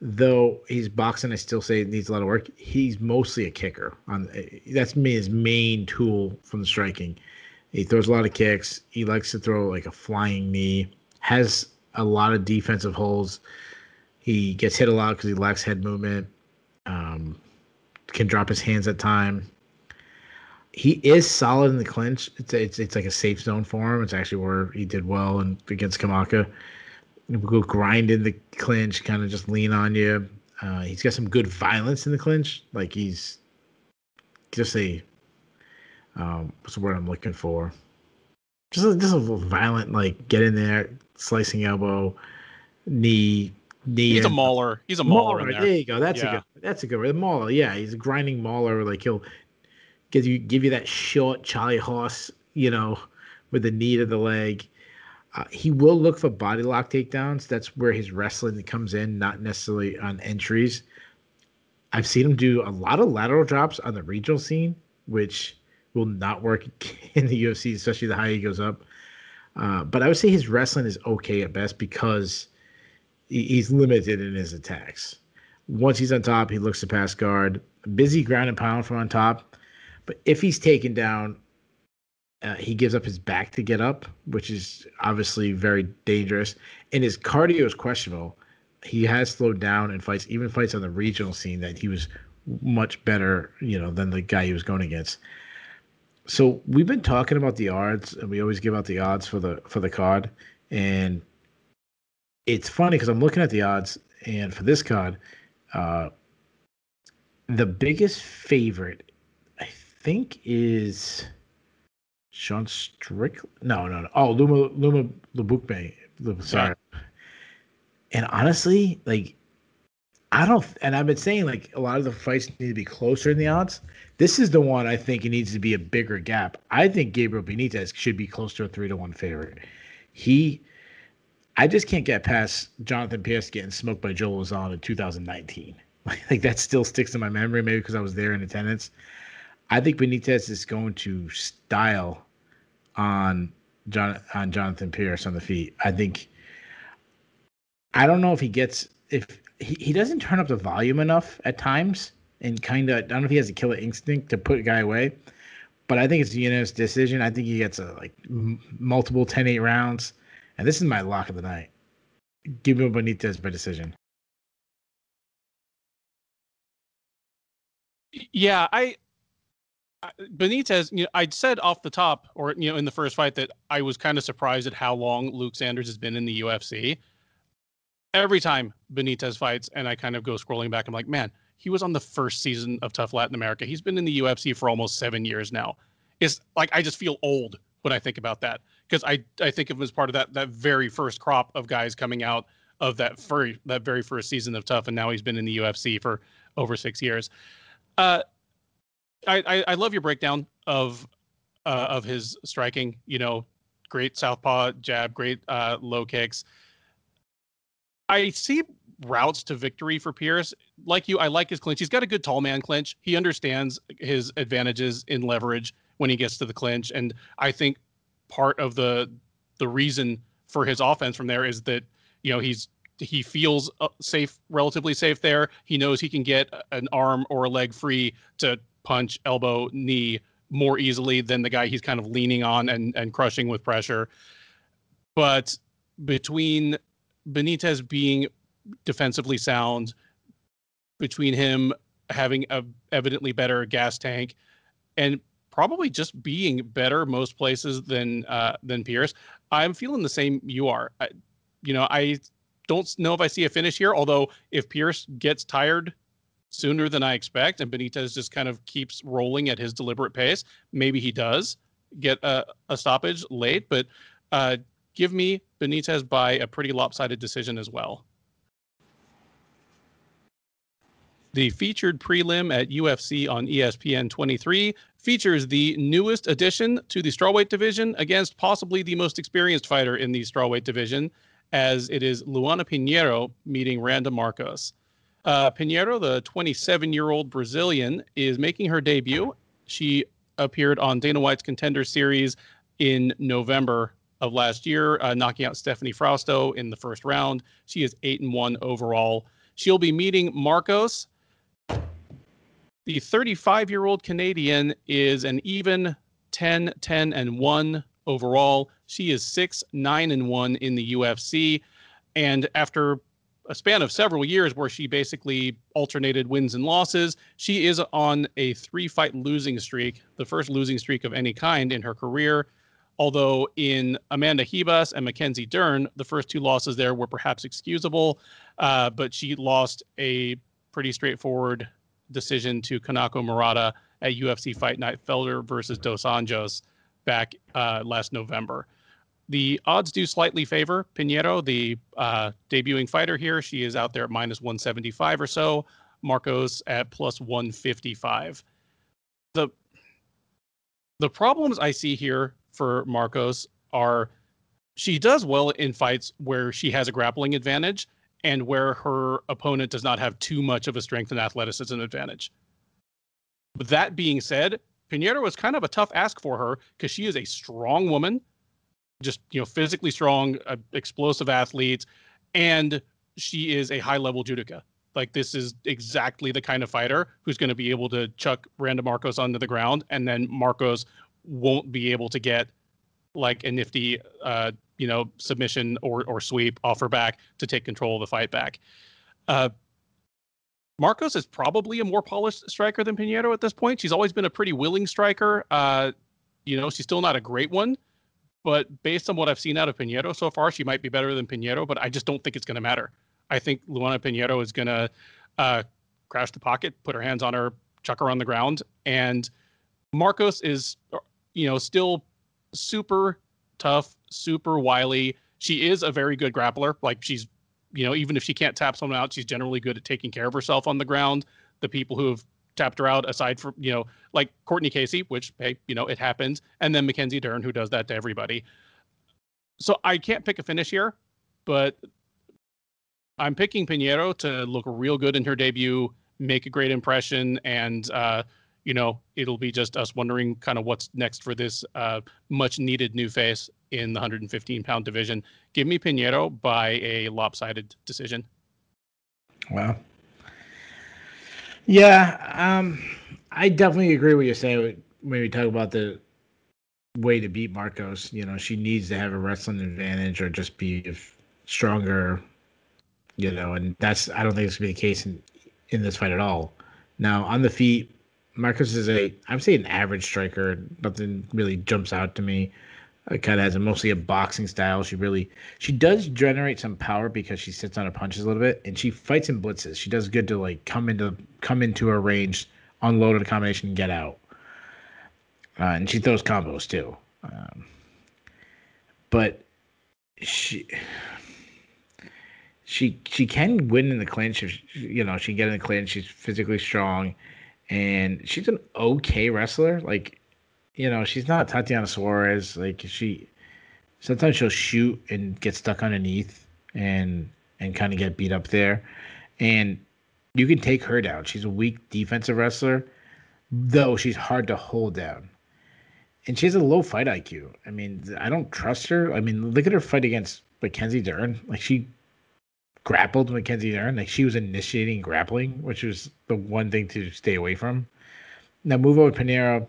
Though he's boxing, I still say it needs a lot of work. He's mostly a kicker. On that's his main tool from the striking. He throws a lot of kicks. He likes to throw like a flying knee. Has a lot of defensive holes. He gets hit a lot because he lacks head movement. Um, can drop his hands at time he is solid in the clinch. It's it's it's like a safe zone for him. It's actually where he did well and against Kamaka. We'll go grind in the clinch, kind of just lean on you. Uh, he's got some good violence in the clinch. Like he's just a um, what's the word I'm looking for? Just a, just a violent, like get in there, slicing elbow, knee, knee. He's a mauler. He's a mauler. mauler. There. there. you go. That's yeah. a good. That's a good word. Mauler. Yeah, he's a grinding mauler. Like he'll give you give you that short Charlie horse, you know, with the knee to the leg. Uh, he will look for body lock takedowns. That's where his wrestling comes in, not necessarily on entries. I've seen him do a lot of lateral drops on the regional scene, which will not work in the UFC, especially the higher he goes up. Uh, but I would say his wrestling is okay at best because he's limited in his attacks. Once he's on top, he looks to pass guard. Busy ground and pound from on top. But if he's taken down, uh, he gives up his back to get up, which is obviously very dangerous. And his cardio is questionable. He has slowed down in fights, even fights on the regional scene, that he was much better, you know, than the guy he was going against. So we've been talking about the odds, and we always give out the odds for the for the card. And it's funny because I'm looking at the odds, and for this card, uh, the biggest favorite think is Sean Strickland. No, no, no. Oh, Luma Luma Lubukme. Sorry. Yeah. And honestly, like I don't and I've been saying like a lot of the fights need to be closer in the odds. This is the one I think it needs to be a bigger gap. I think Gabriel Benitez should be close to a three to one favorite. He I just can't get past Jonathan Pearce getting smoked by Joe Lauzon in 2019. Like that still sticks in my memory, maybe because I was there in attendance. I think Benitez is going to style on John on Jonathan Pearce on the feet. I think I don't know if he gets if he, he doesn't turn up the volume enough at times and kind of I don't know if he has a killer instinct to put a guy away. But I think it's unanimous decision. I think he gets a like m- multiple 10-8 rounds. And this is my lock of the night. Give me Benitez by decision. Yeah, I Benitez, you know, I'd said off the top, or you know, in the first fight, that I was kind of surprised at how long Luke Sanders has been in the UFC. Every time Benitez fights, and I kind of go scrolling back, I'm like, man, he was on the first season of TUF Latin America. He's been in the UFC for almost seven years now. It's like I just feel old when I think about that because I I think of him as part of that that very first crop of guys coming out of that very that very first season of TUF, and now he's been in the UFC for over six years. Uh, I, I, love your breakdown of uh, of his striking. You know, great southpaw jab, great uh, low kicks. I see routes to victory for Pearce. Like you, I like his clinch. He's got a good tall man clinch. He understands his advantages in leverage when he gets to the clinch, and I think part of the the reason for his offense from there is that you know he's he feels uh, safe, relatively safe there. He knows he can get an arm or a leg free to punch, elbow, knee more easily than the guy he's kind of leaning on and and crushing with pressure. But between Benitez being defensively sound, between him having a evidently better gas tank, and probably just being better most places than uh, than Pearce, I'm feeling the same you are. I, you know, I don't know if I see a finish here. Although if Pearce gets tired sooner than I expect, and Benitez just kind of keeps rolling at his deliberate pace, maybe he does get a, a stoppage late. But uh, give me Benitez by a pretty lopsided decision as well. The featured prelim at UFC on ESPN 23 features the newest addition to the strawweight division against possibly the most experienced fighter in the strawweight division, as it is Luana Pinheiro meeting Randa Markos. Uh, Pinheiro, the 27 year old Brazilian, is making her debut. She appeared on Dana White's Contender Series in November of last year, uh, knocking out Stephanie Frausto in the first round. She is 8 and 1 overall. She'll be meeting Markos. The 35 year old Canadian is an even 10, 10, and 1 overall. She is 6, 9, and 1 in the UFC. And after a span of several years where she basically alternated wins and losses. She is on a three fight losing streak, the first losing streak of any kind in her career. Although in Amanda Ribas and Mackenzie Dern, the first two losses there were perhaps excusable, uh, but she lost a pretty straightforward decision to Kanako Murata at UFC Fight Night Felder versus Dos Anjos back uh, last November. The odds do slightly favor Pinheiro, the uh, debuting fighter here. She is out there at minus 175 or so. Markos at plus 155. The the problems I see here for Markos are she does well in fights where she has a grappling advantage and where her opponent does not have too much of a strength and athleticism advantage. But that being said, Pinheiro was kind of a tough ask for her because she is a strong woman just you know physically strong, uh, explosive athletes, and she is a high level judoka. Like this is exactly the kind of fighter who's going to be able to chuck Randa Markos onto the ground, and then Markos won't be able to get like a nifty, uh, you know, submission or or sweep off her back to take control of the fight back. Uh, Markos is probably a more polished striker than Pinheiro at this point. She's always been a pretty willing striker. Uh, you know, she's still not a great one, but based on what I've seen out of Pinheiro so far, she might be better than Pinheiro, but I just don't think it's going to matter. I think Luana Pinheiro is going to uh, crash the pocket, put her hands on her, chuck her on the ground, and Markos is, you know, still super tough, super wily. She is a very good grappler. Like she's, you know, even if she can't tap someone out, she's generally good at taking care of herself on the ground. The people who have tapped her out aside from you know like Courtney Casey, which hey you know it happens, and then Mackenzie Dern who does that to everybody. So I can't pick a finish here, but I'm picking Pinheiro to look real good in her debut, make a great impression, and uh, you know it'll be just us wondering kind of what's next for this uh, much needed new face in the 115 pound division. Give me Pinheiro by a lopsided decision. Wow. Yeah, um, I definitely agree with you saying when we talk about the way to beat Markos. You know, she needs to have a wrestling advantage or just be stronger. You know, and that's I don't think it's gonna be the case in in this fight at all. Now on the feet, Markos is a I'm saying an average striker. Nothing really jumps out to me. Kind of has a mostly a boxing style. She really she does generate some power because she sits on her punches a little bit, and she fights in blitzes. She does good to like come into come into her range, unload a combination, and get out. Uh, and she throws combos too. Um, but she she she can win in the clinch. If, you know, she can get in the clinch. She's physically strong, and she's an okay wrestler. Like you know, she's not Tatiana Suarez. Like she, sometimes she'll shoot and get stuck underneath and and kind of get beat up there, and you can take her down. She's a weak defensive wrestler, though she's hard to hold down. And she has a low fight IQ. I mean, I don't trust her. I mean, look at her fight against Mackenzie Dern. Like she grappled Mackenzie Dern. Like she was initiating grappling, which was the one thing to stay away from. Now move over Pinheiro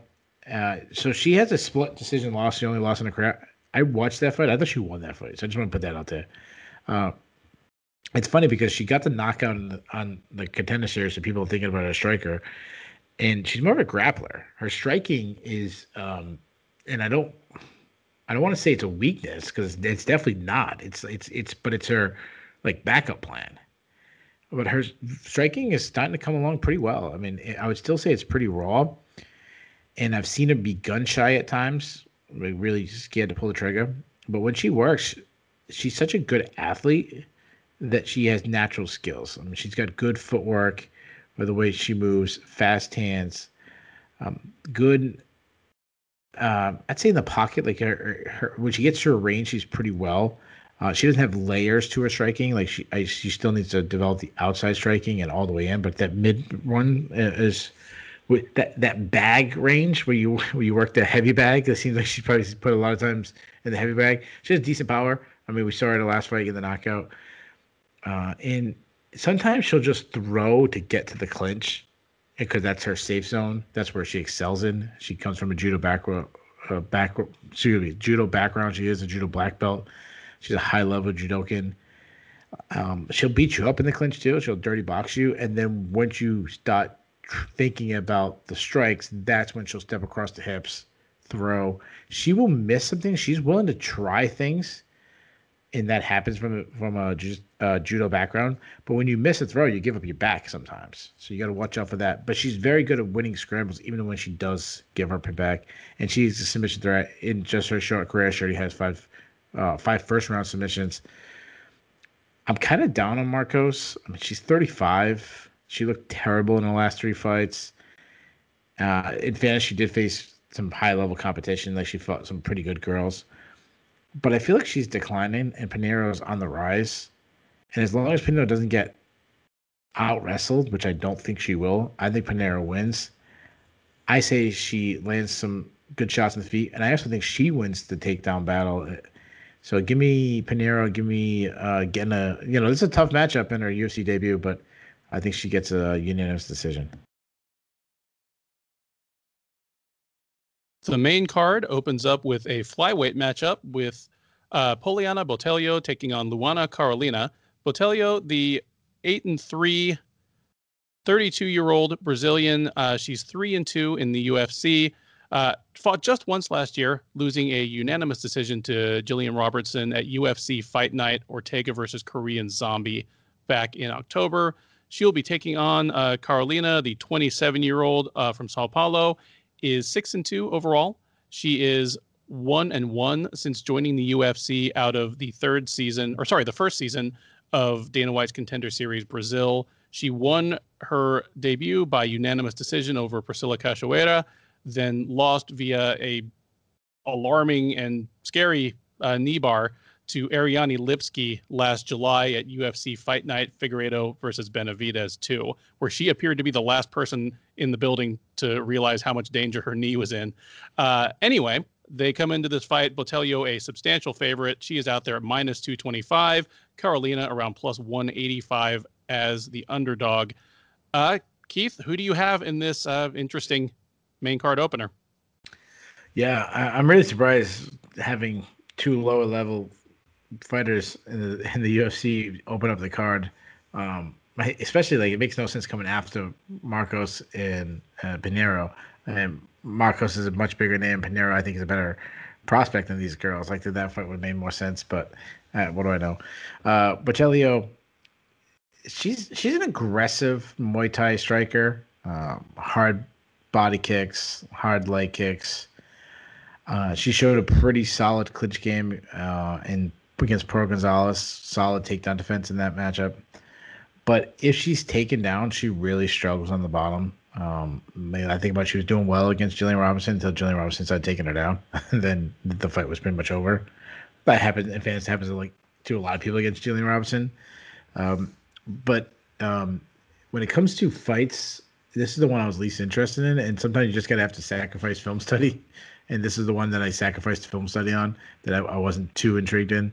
Uh, so she has a split decision loss. She only lost in a crowd. I watched that fight. I thought she won that fight. So I just want to put that out there. Uh, it's funny because she got the knockout on the, on the contender series, so people are thinking about her striker, and she's more of a grappler. Her striking is, um, and I don't, I don't want to say it's a weakness because it's definitely not. It's it's it's, but it's her like backup plan. But her striking is starting to come along pretty well. I mean, I would still say it's pretty raw, and I've seen her be gun shy at times, like really scared to pull the trigger. But when she works, she's such a good athlete that she has natural skills. I mean, she's got good footwork, by the way she moves, fast hands, um, good. Uh, I'd say in the pocket, like her, her, when she gets to her range, she's pretty well. Uh, she doesn't have layers to her striking. Like she, I, she still needs to develop the outside striking and all the way in. But that mid one is with that that bag range where you where you work the heavy bag. It seems like she probably put a lot of times in the heavy bag. She has decent power. I mean, we saw her in the last fight get the knockout. Uh, and sometimes she'll just throw to get to the clinch because that's her safe zone. That's where she excels in. She comes from a judo background, uh, back, excuse me, judo background. She is a judo black belt. She's a high level judokan. Um, she'll beat you up in the clinch too. She'll dirty box you, and then once you start thinking about the strikes, that's when she'll step across the hips, throw. She will miss something. She's willing to try things, and that happens from a, from a uh, judo background. But when you miss a throw, you give up your back sometimes. So you got to watch out for that. But she's very good at winning scrambles, even when she does give up her back. And she's a submission threat in just her short career. She already has five uh, five first round submissions. I'm kind of down on Markos. I mean, she's 35. She looked terrible in the last three fights. Uh, in fairness, she did face some high level competition. Like she fought some pretty good girls. But I feel like she's declining and Pinheiro's on the rise. And as long as Pinheiro doesn't get out wrestled, which I don't think she will, I think Pinheiro wins. I say she lands some good shots in the feet, and I also think she wins the takedown battle. So give me Pinheiro, give me uh, getting a you know this is a tough matchup in her UFC debut, but I think she gets a unanimous decision. The main card opens up with a flyweight matchup with uh, Poliana Botelho taking on Luana Carolina. Botelho, the eight and three, 32 year old Brazilian. Uh, she's three and two in the UFC. Uh, fought just once last year, losing a unanimous decision to Jillian Robertson at UFC Fight Night Ortega versus Korean Zombie back in October. She'll be taking on uh, Carolina, the 27 year old uh, from Sao Paulo, is six and two overall. She is one and one since joining the UFC out of the third season, or sorry, the first season of Dana White's Contender Series Brazil. She won her debut by unanimous decision over Priscila Cachoeira, then lost via a alarming and scary uh, knee bar to Ariane Lipski last July at UFC Fight Night Figueiredo versus Benavidez 2, where she appeared to be the last person in the building to realize how much danger her knee was in. Uh, anyway, they come into this fight. Botelho, a substantial favorite. She is out there at minus 225. Carolina around plus 185 as the underdog. Uh, Keith, who do you have in this uh, interesting main card opener? Yeah, I, am really surprised having two lower level fighters in the in the UFC open up the card. Um, especially like it makes no sense coming after Markos and uh, Pinheiro. And Markos is a much bigger name. Pinheiro, I think, is a better prospect than these girls. Like that fight would make more sense, but uh, what do I know? Uh, Botelho, she's she's an aggressive Muay Thai striker. Um, hard body kicks, hard leg kicks. Uh, she showed a pretty solid clinch game uh, in against Pearl Gonzalez. Solid takedown defense in that matchup. But if she's taken down, she really struggles on the bottom. Um, I think about she was doing well against Jillian Robinson until Jillian Robinson started taking her down. then the fight was pretty much over. That happens in fans happens to like to a lot of people against Jillian Robinson. Um, but um, when it comes to fights, this is the one I was least interested in. And sometimes you just gotta have to sacrifice film study. And this is the one that I sacrificed the film study on that I, I wasn't too intrigued in.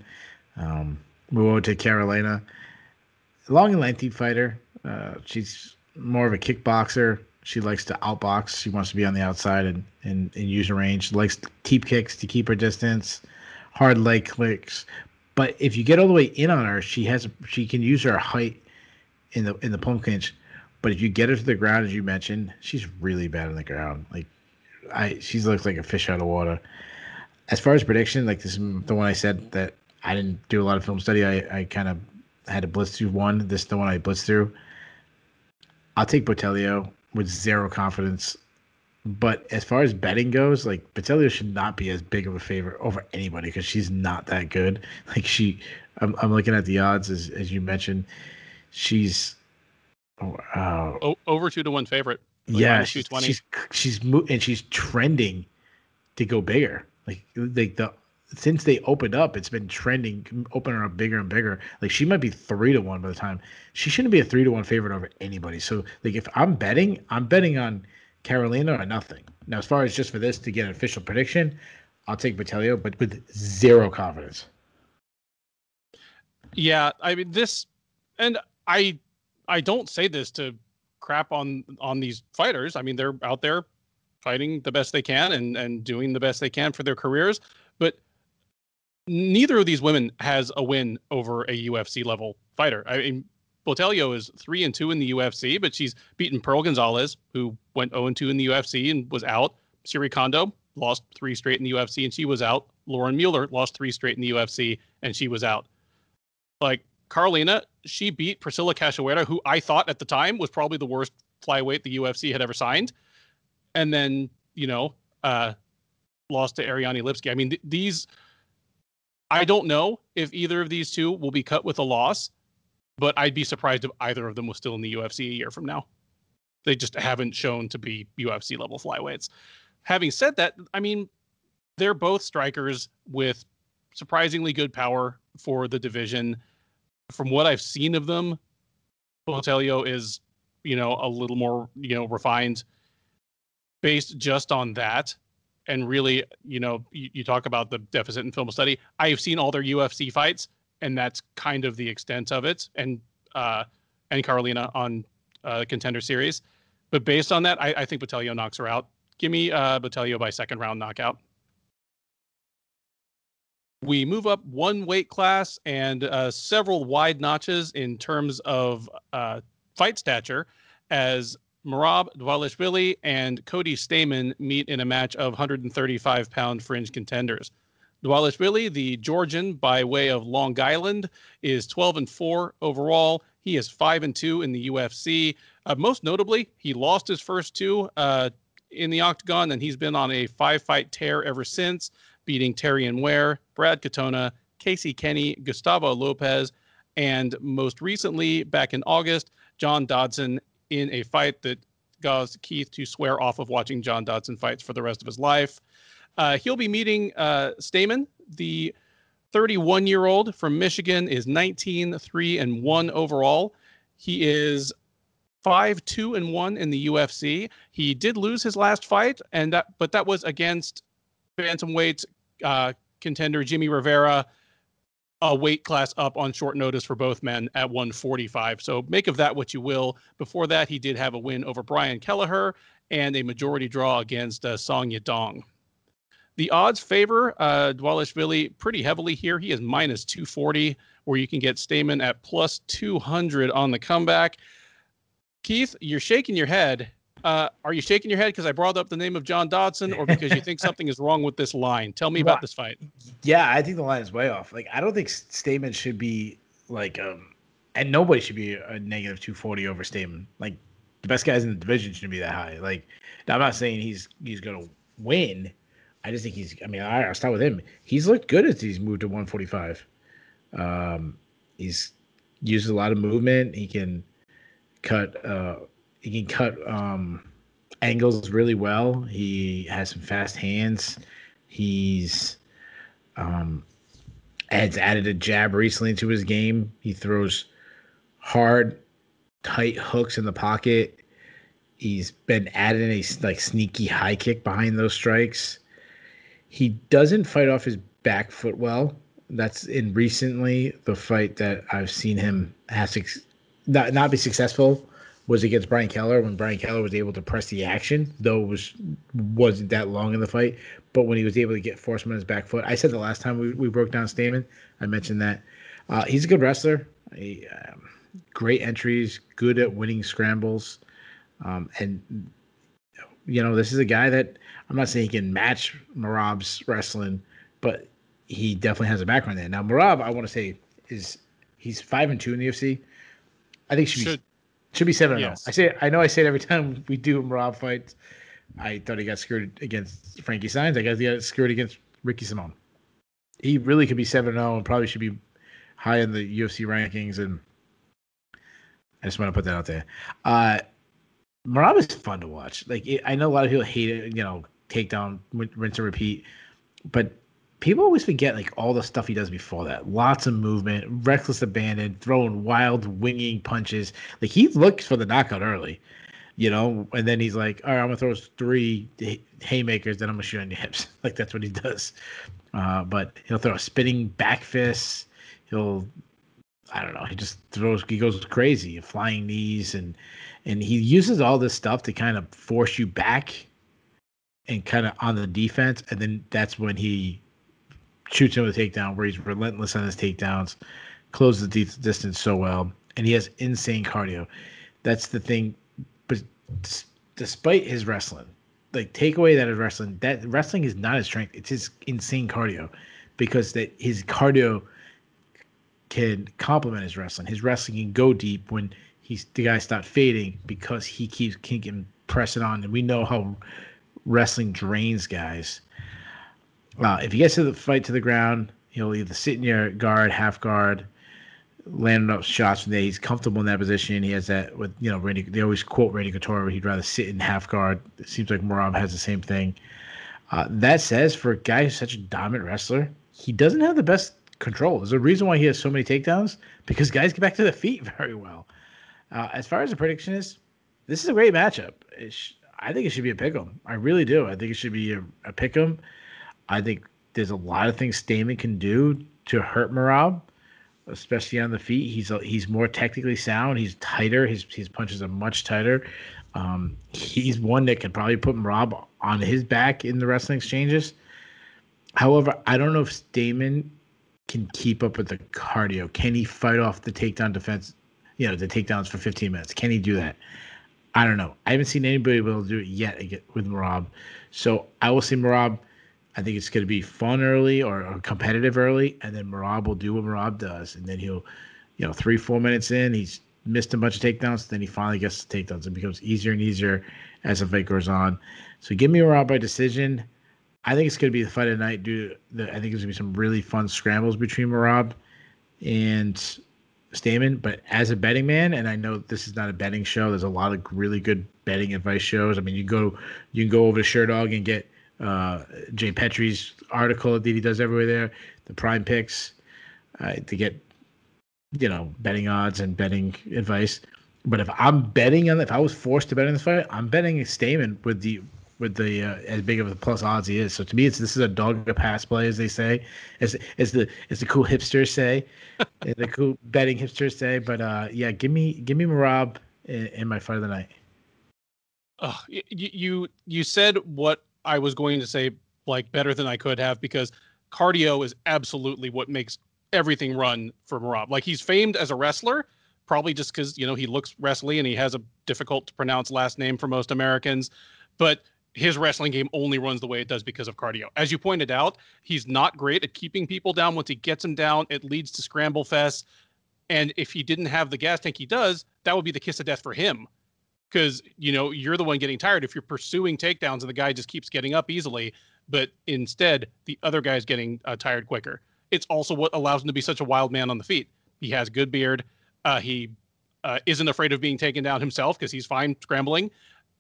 Um, move over to Carolina. Long and lengthy fighter. Uh, she's more of a kickboxer She likes to outbox. She wants to be on the outside and and, and use her range. She likes keep kicks to keep her distance, hard leg clicks. But if you get all the way in on her, she has she can use her height in the in the plum clinch. But if you get her to the ground, as you mentioned, she's really bad on the ground. Like I, she looks like a fish out of water. As far as prediction, like this is the one I said that I didn't do a lot of film study. I, I kind of had to blitz through one. This is the one I blitzed through. I'll take Botelho with zero confidence. But as far as betting goes, like Botelho should not be as big of a favorite over anybody because she's not that good. Like she, I'm, I'm looking at the odds as as you mentioned, she's oh, uh, over two to one favorite. Like yeah, she's, she's she's and she's trending to go bigger. Like like the since they opened up, it's been trending, opening up bigger and bigger. Like she might be three to one by the time. She shouldn't be a three to one favorite over anybody. So like if I'm betting, I'm betting on Carolina or nothing. Now as far as just for this to get an official prediction, I'll take Botelho, but with zero confidence. Yeah, I mean this, and I I don't say this to crap on on these fighters. I mean they're out there fighting the best they can and and doing the best they can for their careers, but neither of these women has a win over a UFC level fighter. I mean, Botelho is three and two in the UFC, but she's beaten Pearl Gonzalez, who went 0 and 2 in the UFC and was out. Syuri Kondo lost three straight in the UFC and she was out. Lauren Mueller lost three straight in the UFC and she was out. Like Carlina, she beat Priscila Cachoeira, who I thought at the time was probably the worst flyweight the UFC had ever signed, and then you know uh, lost to Ariane Lipski. I mean, th- these I don't know if either of these two will be cut with a loss, but I'd be surprised if either of them was still in the UFC a year from now. They just haven't shown to be UFC level flyweights. Having said that, I mean, they're both strikers with surprisingly good power for the division. From what I've seen of them, Botelho is, you know, a little more, you know, refined based just on that and really, you know, you, you talk about the deficit in film study. I have seen all their UFC fights, and that's kind of the extent of it. And uh, and Carolina on uh, contender series, but based on that, I, I think Botelho knocks her out. Give me uh, Botelho by second round knockout. We move up one weight class and uh, several wide notches in terms of uh, fight stature as Merab Dvalishvili and Cody Stamann meet in a match of 135 pound fringe contenders. Dvalishvili, the Georgian by way of Long Island, is 12 and 4 overall. He is 5 and 2 in the UFC. Uh, most notably, he lost his first two uh, in the octagon, and he's been on a five fight tear ever since, beating Terrion Ware, Brad Katona, Casey Kenney, Gustavo Lopez, and most recently, back in August, John Dodson in a fight that caused Keith to swear off of watching John Dodson fights for the rest of his life. Uh, he'll be meeting uh, Stamann, the 31 year old from Michigan, is 19, 3 and 1 overall. He is 5 2 and 1 in the UFC. He did lose his last fight, and that, but that was against bantamweight uh, contender Jimmy Rivera a weight class up on short notice for both men at 145. So make of that what you will. Before that, he did have a win over Brian Kelleher and a majority draw against uh, Song Yadong. The odds favor uh, Dvalishvili pretty heavily here. He is minus 240, where you can get Stamann at plus 200 on the comeback. Keith, you're shaking your head. Uh, are you shaking your head because I brought up the name of John Dodson, or because you think something is wrong with this line? Tell me about this fight. Yeah, I think the line is way off. Like, I don't think Stamann should be like, um, and nobody should be a negative two forty over Stamann. Like, the best guys in the division shouldn't be that high. Like, I'm not saying he's he's gonna win. I just think he's. I mean, I, will start with him. He's looked good as he's moved to 145. Um, he's uses a lot of movement. He can cut. Uh, he can cut um, angles really well. He has some fast hands. He's um, has added a jab recently to his game. He throws hard, tight hooks in the pocket. He's been adding a like sneaky high kick behind those strikes. He doesn't fight off his back foot well. That's in recently the fight that I've seen him have not not be successful was against Brian Keller when Brian Keller was able to press the action, though it was wasn't that long in the fight. But when he was able to get Forsman on his back foot, I said the last time we, we broke down Stamann, I mentioned that uh, he's a good wrestler. He, um, great entries, good at winning scrambles, um, and you know this is a guy that I'm not saying he can match Merab's wrestling, but he definitely has a background there. Now Merab, I want to say is he's five and two in the UFC. I think should, should. be should be seven yes. I say I know I say it every time we do Merab fights. I thought he got screwed against Frankie Saenz. I guess he got screwed against Ricky Simon. He really could be seven zero and probably should be high in the UFC rankings. And I just want to put that out there. Uh, Merab is fun to watch. Like it, I know a lot of people hate it. You know, takedown, rinse and repeat. But people always forget like all the stuff he does before that. Lots of movement, reckless abandon, throwing wild winging punches. Like he looks for the knockout early, you know, and then he's like, all right, I'm gonna throw three haymakers, then I'm gonna shoot on your hips. like that's what he does. Uh, but he'll throw a spinning back fist. He'll, I don't know, he just throws. He goes crazy, flying knees, and and he uses all this stuff to kind of force you back and kind of on the defense, and then that's when he shoots him with a takedown, where he's relentless on his takedowns, closes the distance so well, and he has insane cardio. That's the thing. But despite his wrestling, like take away that wrestling, that wrestling is not his strength. It's his insane cardio, because that his cardio can complement his wrestling. His wrestling can go deep when he's the guy start fading because he keeps keeping pressing on, and we know how wrestling drains guys. Uh, if he gets to the fight to the ground, he'll either sit in your guard, half guard, landing up shots from there. He's comfortable in that position. He has that with you know Randy. They always quote Randy Couture he'd rather sit in half guard. It seems like Merab has the same thing. Uh, that says for a guy who's such a dominant wrestler, he doesn't have the best control. There's a reason why he has so many takedowns because guys get back to the feet very well. Uh, as far as the prediction is, this is a great matchup. It's, I think it should be a pick 'em. I really do. I think it should be a, a pick 'em. I think there's a lot of things Stamann can do to hurt Merab, especially on the feet. He's a, he's more technically sound. He's tighter. His his punches are much tighter. Um, he's one that can probably put Merab on his back in the wrestling exchanges. However, I don't know if Stamann can keep up with the cardio. Can he fight off the takedown defense? You know, the takedowns for 15 minutes. Can he do that? I don't know. I haven't seen anybody be able to do it yet with Merab. So I will see Merab. I think it's going to be fun early or, or, competitive early, and then Merab will do what Merab does, and then he'll, you know, three four minutes in, he's missed a bunch of takedowns. Then he finally gets the takedowns. It becomes easier and easier as the fight goes on. So give me Merab by decision. I think it's going to be the fight of the night. Due, the, I think there's going to be some really fun scrambles between Merab and Stamann. but as a betting man, and I know this is not a betting show. There's a lot of really good betting advice shows. I mean, you go, you can go over to Sherdog and get uh, Jay Pettry's article that he does everywhere there, the Prime Picks, uh, to get, you know, betting odds and betting advice. But if I'm betting on, if I was forced to bet on this fight, I'm betting Stamann with the with the uh, as big of a plus odds he is. So to me, it's this is a dog a pass play, as they say, as as the as the cool hipsters say, the cool betting hipsters say. But uh, yeah, give me give me Merab in, in my fight of the night. Uh, you, you you said what I was going to say like better than I could have because cardio is absolutely what makes everything run for Merab. Like he's famed as a wrestler, probably just because you know he looks wrestly and he has a difficult to pronounce last name for most Americans. But his wrestling game only runs the way it does because of cardio. As you pointed out, he's not great at keeping people down. Once he gets them down, it leads to scramble fest. And if he didn't have the gas tank he does, that would be the kiss of death for him. Because, you know, you're the one getting tired if you're pursuing takedowns and the guy just keeps getting up easily. But instead, the other guy's getting uh, tired quicker. It's also what allows him to be such a wild man on the feet. He has good beard. Uh, he uh, isn't afraid of being taken down himself because he's fine scrambling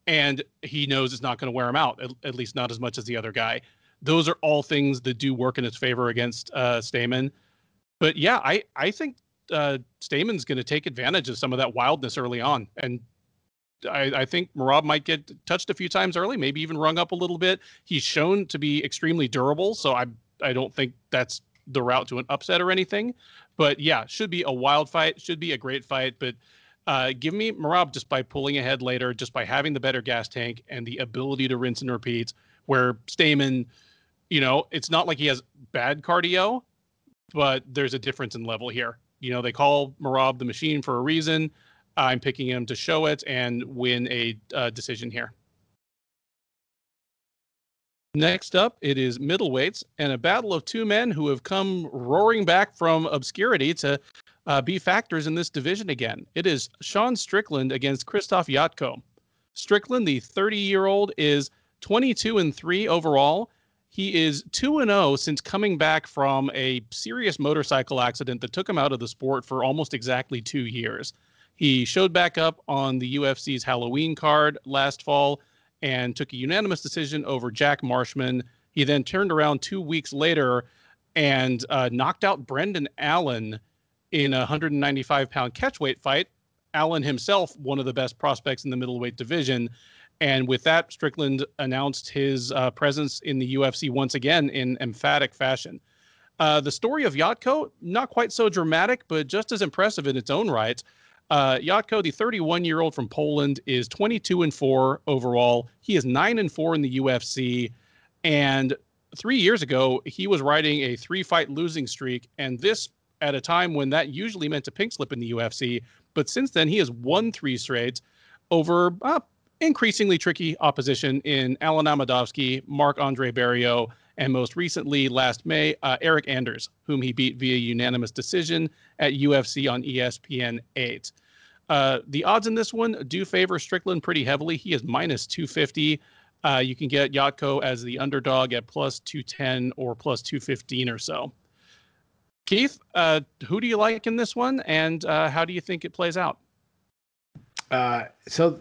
and he knows it's not going to wear him out, at, at, least not as much as the other guy. Those are all things that do work in his favor against uh, Stamann. But yeah, I I think uh, Stamann's going to take advantage of some of that wildness early on, and I, I think Merab might get touched a few times early, maybe even rung up a little bit. He's shown to be extremely durable, so I I don't think that's the route to an upset or anything. But yeah, should be a wild fight, should be a great fight, but Uh, give me Merab just by pulling ahead later, just by having the better gas tank and the ability to rinse and repeat. Where Stamann, you know, it's not like he has bad cardio, but there's a difference in level here. You know, they call Merab the machine for a reason. I'm picking him to show it and win a uh, decision here. Next up, it is middleweights and a battle of two men who have come roaring back from obscurity to uh, be factors in this division again. It is Sean Strickland against Krzysztof Jotko. Strickland, the 30 year old, is 22 and 3 overall. He is 2 and 0 since coming back from a serious motorcycle accident that took him out of the sport for almost exactly two years. He showed back up on the UFC's Halloween card last fall and took a unanimous decision over Jack Marshman. He then turned around two weeks later and uh, knocked out Brendan Allen in a 195 pound catchweight fight. Allen himself, one of the best prospects in the middleweight division. And with that, Strickland announced his uh, presence in the UFC once again in emphatic fashion. Uh, the story of Jotko, not quite so dramatic, but just as impressive in its own right. Uh, Jotko, the 31 year old from Poland, is 22 and 4 overall. He is 9 and 4 in the UFC. And three years ago, he was riding a three fight losing streak. And this at a time when that usually meant a pink slip in the UFC. But since then, he has won three straight over uh, increasingly tricky opposition in Alen Amedovski, Marc-André Barriault, and most recently, last May, uh, Eryk Anders, whom he beat via unanimous decision at UFC on ESPN 8. Uh, the odds in this one do favor Strickland pretty heavily. He is minus 250. Uh, you can get Jotko as the underdog at plus 210 or plus 215 or so. Keith, uh, who do you like in this one, and uh, how do you think it plays out? Uh, so,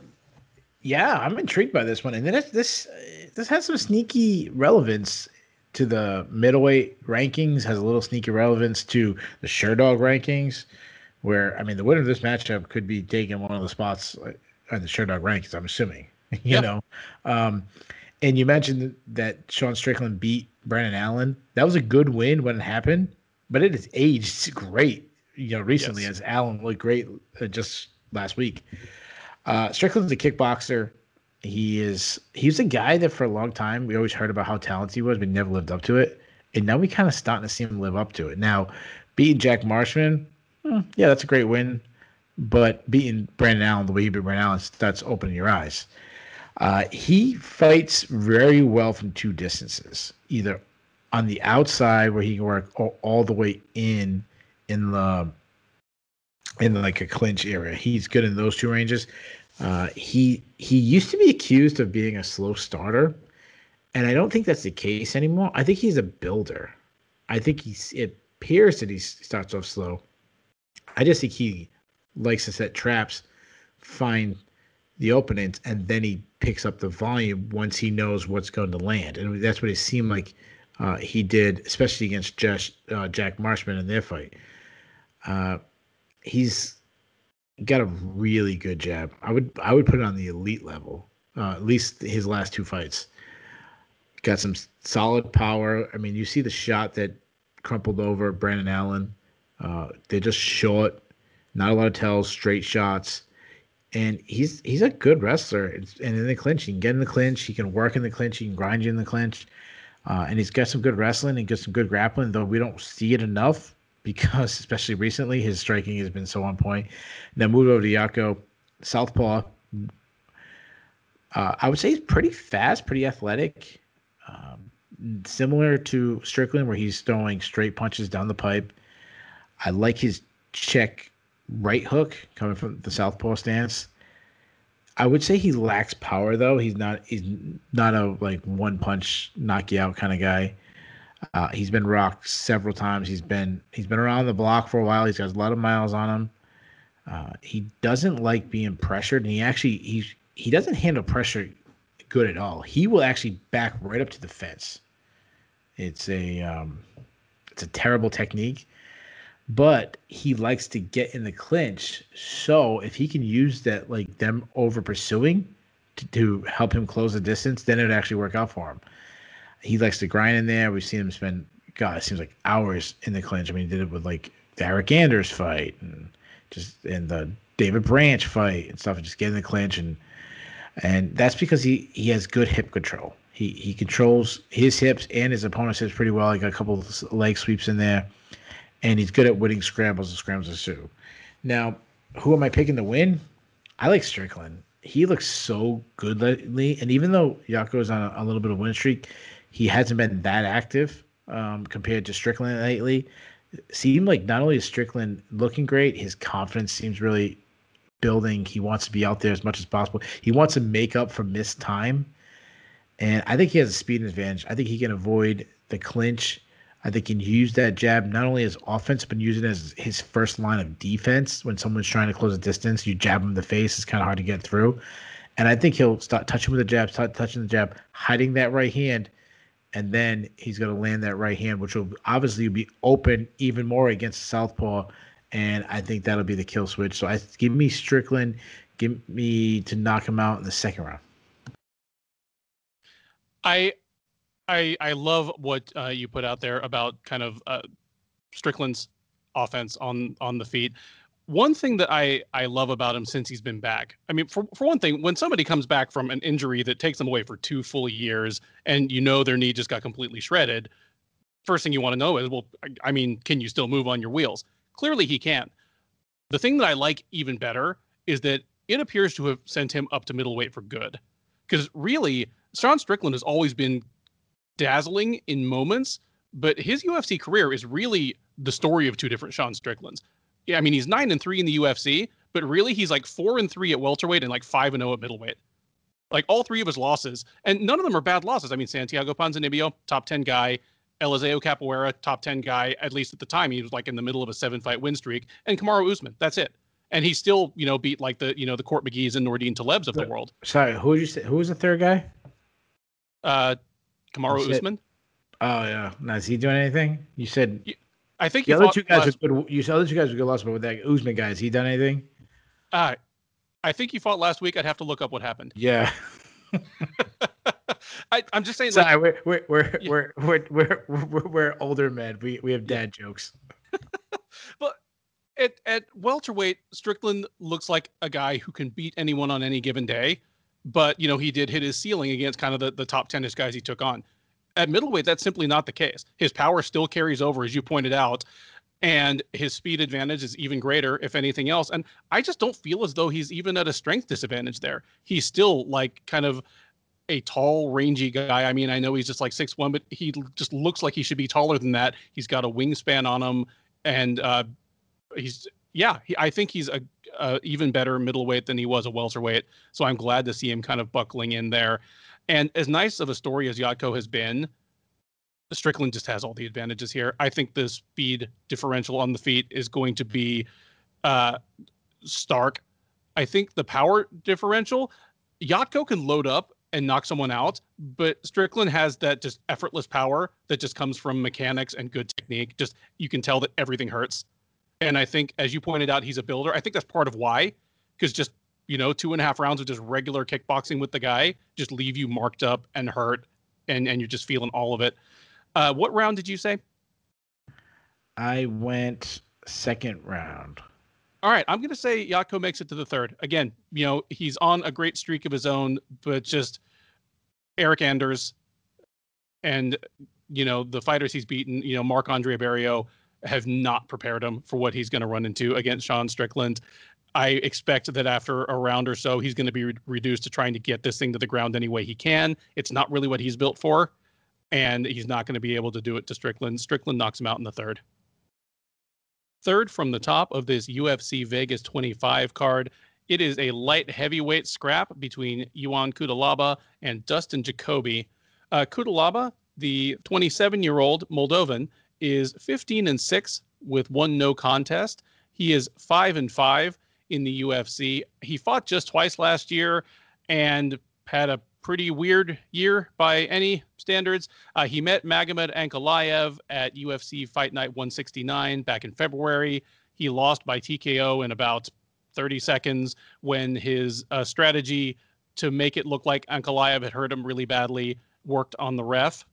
yeah, I'm intrigued by this one, and then this this has some sneaky relevance to the middleweight rankings, has a little sneaky relevance to the Sherdog rankings, where I mean the winner of this matchup could be taking one of the spots on the Sherdog rankings. I'm assuming, you know. Um, and you mentioned that Sean Strickland beat Brendan Allen. That was a good win when it happened, but it has aged great. You know, recently yes. as Allen looked great uh, just last week. Uh, Strickland's a kickboxer. He is he's a guy that for a long time we always heard about how talented he was, but never lived up to it. And now we kind of starting to see him live up to it. Now, beating Jack Marshman, hmm, yeah, that's a great win. But beating Brendan Allen the way he beat Brendan Allen starts opening your eyes. Uh, he fights very well from two distances, either on the outside where he can work all the way in in the in like a clinch area. He's good in those two ranges. Uh, he he used to be accused of being a slow starter, and I don't think that's the case anymore. I think he's a builder. I think he's it appears that he starts off slow. I just think he likes to set traps, find the openings, and then he picks up the volume once he knows what's going to land. And that's what it seemed like uh, he did, especially against Josh, uh, Jack Marshman in their fight. Uh, he's got a really good jab. I would I would put it on the elite level. Uh, at least his last two fights. Got some solid power. I mean, you see the shot that crumpled over Brendan Allen. Uh, they're just short, not a lot of tells, straight shots, and he's he's a good wrestler. And in the clinch, he can get in the clinch, he can work in the clinch, he can grind you in the clinch, uh, and he's got some good wrestling and got some good grappling. Though we don't see it enough because especially recently his striking has been so on point. Now move over to Jotko, Southpaw. Uh, I would say he's pretty fast, pretty athletic. Um, similar to Strickland, where he's throwing straight punches down the pipe. I like his check right hook coming from the southpaw stance. I would say he lacks power though. He's not he's not a like one punch knock you out kind of guy. Uh, he's been rocked several times. He's been he's been around the block for a while. He's got a lot of miles on him. Uh, he doesn't like being pressured, and he actually he he doesn't handle pressure good at all. He will actually back right up to the fence. It's a um, it's a terrible technique, but he likes to get in the clinch. So if he can use that like them over pursuing to, to help him close the distance, then it would actually work out for him he likes to grind in there. We've seen him spend, God, it seems like hours in the clinch. I mean, he did it with like the Eryk Anders fight and just in the David Branch fight and stuff, and just get in the clinch, and and that's because he he has good hip control. He he controls his hips and his opponent's hips pretty well. He got a couple of leg sweeps in there, and he's good at winning scrambles and scrambles too. Now, who am I picking to win? I like Strickland. He looks so good lately, and even though is on a, a little bit of win streak, he hasn't been that active um, compared to Strickland lately. seemed like not only is Strickland looking great, his confidence seems really building. He wants to be out there as much as possible. He wants to make up for missed time. And I think he has a speed advantage. I think he can avoid the clinch. I think he can use that jab not only as offense, but use it as his first line of defense. When someone's trying to close a distance, you jab him in the face. It's kind of hard to get through. And I think he'll start touching with the jab, start touching the jab, hiding that right hand, and then he's going to land that right hand, which will obviously be open even more against Southpaw and I think that'll be the kill switch. So I give me Strickland, give me to knock him out in the second round. I I I love what uh, you put out there about kind of uh, Strickland's offense on on the feet. One thing that I I love about him since he's been back. I mean, for for one thing, when somebody comes back from an injury that takes them away for two full years, and you know their knee just got completely shredded, first thing you want to know is, well, I mean, can you still move on your wheels? Clearly, he can. The thing that I like even better is that it appears to have sent him up to middleweight for good. Because really, Sean Strickland has always been dazzling in moments, but his UFC career is really the story of two different Sean Stricklands. Yeah, I mean, he's nine and three in the UFC, but really he's like four and three at welterweight and like five and zero oh at middleweight. Like all three of his losses, and none of them are bad losses. I mean, Santiago Ponzinibbio, top ten guy. Elizeu Capoeira, top 10 guy, at least at the time. He was like in the middle of a seven fight win streak. And Kamaru Usman. That's it. And he still, you know, beat like the, you know, the Court McGee's and Nordine Talebs of the, the world. Sorry, who you say? Who was the third guy? Uh, Kamaru Usman. Oh yeah. Now is he doing anything? You said. I think the other two guys last... are good. You said other two guys were good last, but with that Usman guy, has he done anything? Uh, I think he fought last week. I'd have to look up what happened. Yeah. I, am just saying. Sorry, we're, we're, we're, we're, we're, we're, we're, older men. We, we have dad jokes. but at, at welterweight, Strickland looks like a guy who can beat anyone on any given day. But, you know, he did hit his ceiling against kind of the, the top tennis guys he took on. At middleweight, that's simply not the case. His power still carries over, as you pointed out and his speed advantage is even greater if anything else. And i just don't feel as though he's even at a strength disadvantage there. He's still like kind of a tall rangy guy. I mean i know he's just like six one but he just looks like he should be taller than that. He's got a wingspan on him and uh he's yeah he, i think he's a, a even better middleweight than he was a welterweight. So i'm glad to see him kind of buckling in there and as nice of a story as Jotko has been Strickland just has all the advantages here. I think the speed differential on the feet is going to be uh, stark. I think the power differential, Jotko can load up and knock someone out, but Strickland has that just effortless power that just comes from mechanics and good technique. Just you can tell that everything hurts. And I think, as you pointed out, he's a builder. I think that's part of why, because just you know, two and a half rounds of just regular kickboxing with the guy just leave you marked up and hurt, and and you're just feeling all of it. Uh, what round did you say? I went second round. All right, I'm going to say Jotko makes it to the third. Again, you know, he's on a great streak of his own, but just Eryk Anders and, you know, the fighters he's beaten, you know, Marc-André Barriault have not prepared him for what he's going to run into against Sean Strickland. I expect that after a round or so, he's going to be re- reduced to trying to get this thing to the ground any way he can. It's not really what he's built for and he's not going to be able to do it to Strickland. Strickland knocks him out in the third. Third from the top of this UFC Vegas 25 card, it is a light heavyweight scrap between Ion Cutelaba and Dustin Jacoby. Uh, Cutelaba, the 27-year-old Moldovan, is 15 and 6 with one no contest. He is 5 and 5 in the UFC. He fought just twice last year and had a pretty weird year by any standards. Uh, he met Magomed Ankalaev at UFC Fight Night 169 back in February. He lost by TKO in about 30 seconds when his uh, strategy to make it look like Ankalaev had hurt him really badly worked on the ref,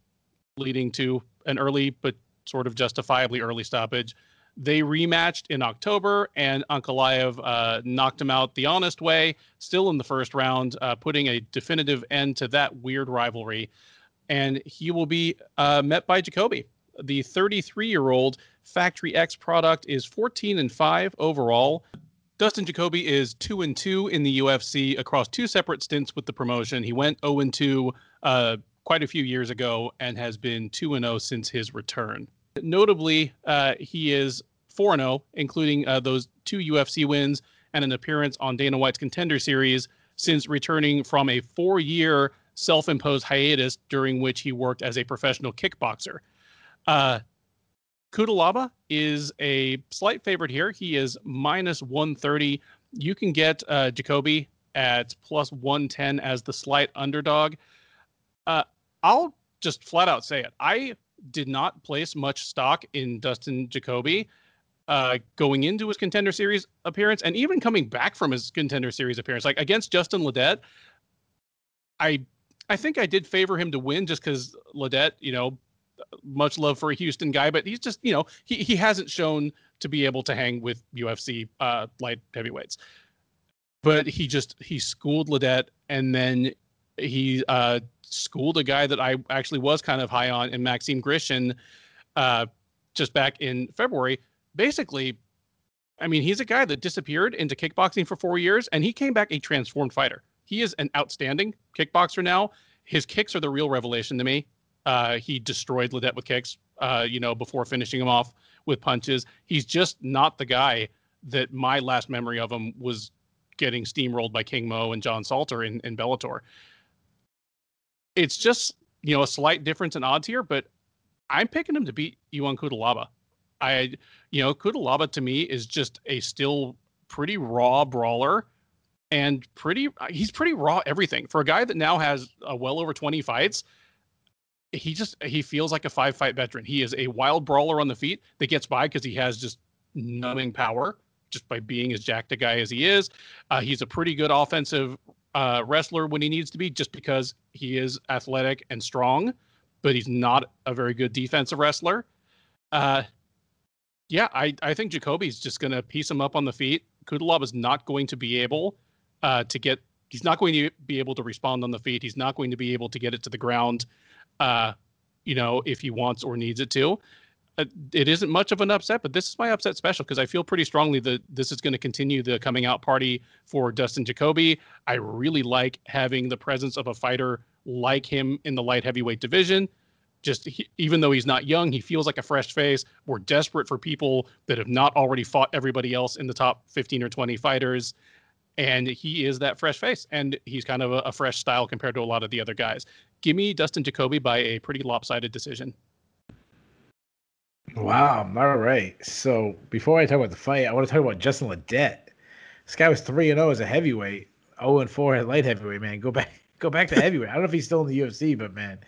leading to an early but sort of justifiably early stoppage. They rematched in October, and Ankalaev uh, knocked him out the honest way, still in the first round, uh, putting a definitive end to that weird rivalry. And he will be uh, met by Jacoby. The 33 year old Factory X product is 14 and 5 overall. Dustin Jacoby is 2 and 2 in the UFC across two separate stints with the promotion. He went 0 and 2 uh, quite a few years ago and has been 2 and 0 since his return. Notably, uh, he is 4 0, including uh, those two UFC wins and an appearance on Dana White's Contender Series since returning from a four year self imposed hiatus during which he worked as a professional kickboxer. Uh, Cutelaba is a slight favorite here. He is minus 130. You can get uh, Jacoby at plus 110 as the slight underdog. Uh, I'll just flat out say it. I did not place much stock in Dustin Jacoby uh, going into his contender series appearance and even coming back from his contender series appearance. Like against Justin Ledet, I I think I did favor him to win just because Ledet, you know, much love for a Houston guy, but he's just, you know, he, he hasn't shown to be able to hang with UFC uh, light heavyweights. But he just he schooled Ledet and then he uh, schooled a guy that I actually was kind of high on in Maxim Grishin uh, just back in February. Basically, I mean, he's a guy that disappeared into kickboxing for four years and he came back a transformed fighter. He is an outstanding kickboxer now. His kicks are the real revelation to me. Uh, he destroyed Ledet with kicks, uh, you know, before finishing him off with punches. He's just not the guy that my last memory of him was getting steamrolled by King Mo and John Salter in, in Bellator. It's just, you know, a slight difference in odds here, but I'm picking him to beat Ion Cutelaba. I, you know, Cutelaba to me is just a still pretty raw brawler and pretty, he's pretty raw everything. For a guy that now has a well over 20 fights, he just he feels like a five fight veteran. He is a wild brawler on the feet that gets by because he has just numbing power just by being as jacked a guy as he is. Uh, he's a pretty good offensive uh, wrestler when he needs to be, just because he is athletic and strong, but he's not a very good defensive wrestler. Uh, yeah, I, I think Jacoby's just going to piece him up on the feet. Cutelaba is not going to be able uh, to get. He's not going to be able to respond on the feet. He's not going to be able to get it to the ground uh, you know, if he wants or needs it to. Uh, it isn't much of an upset, but this is my upset special because I feel pretty strongly that this is going to continue the coming out party for Dustin Jacoby. I really like having the presence of a fighter like him in the light heavyweight division. Just even though he's not young, he feels like a fresh face. We're desperate for people that have not already fought everybody else in the top 15 or 20 fighters. And he is that fresh face and he's kind of a, a, fresh style compared to a lot of the other guys. Give me dustin jacoby by a pretty lopsided decision. Wow all right. So before i talk about the fight i want to talk about justin ledet this guy was 3 and 0 as a heavyweight 0 and 4 at light heavyweight man. Go back go back to heavyweight. I don't know if he's still in the ufc but man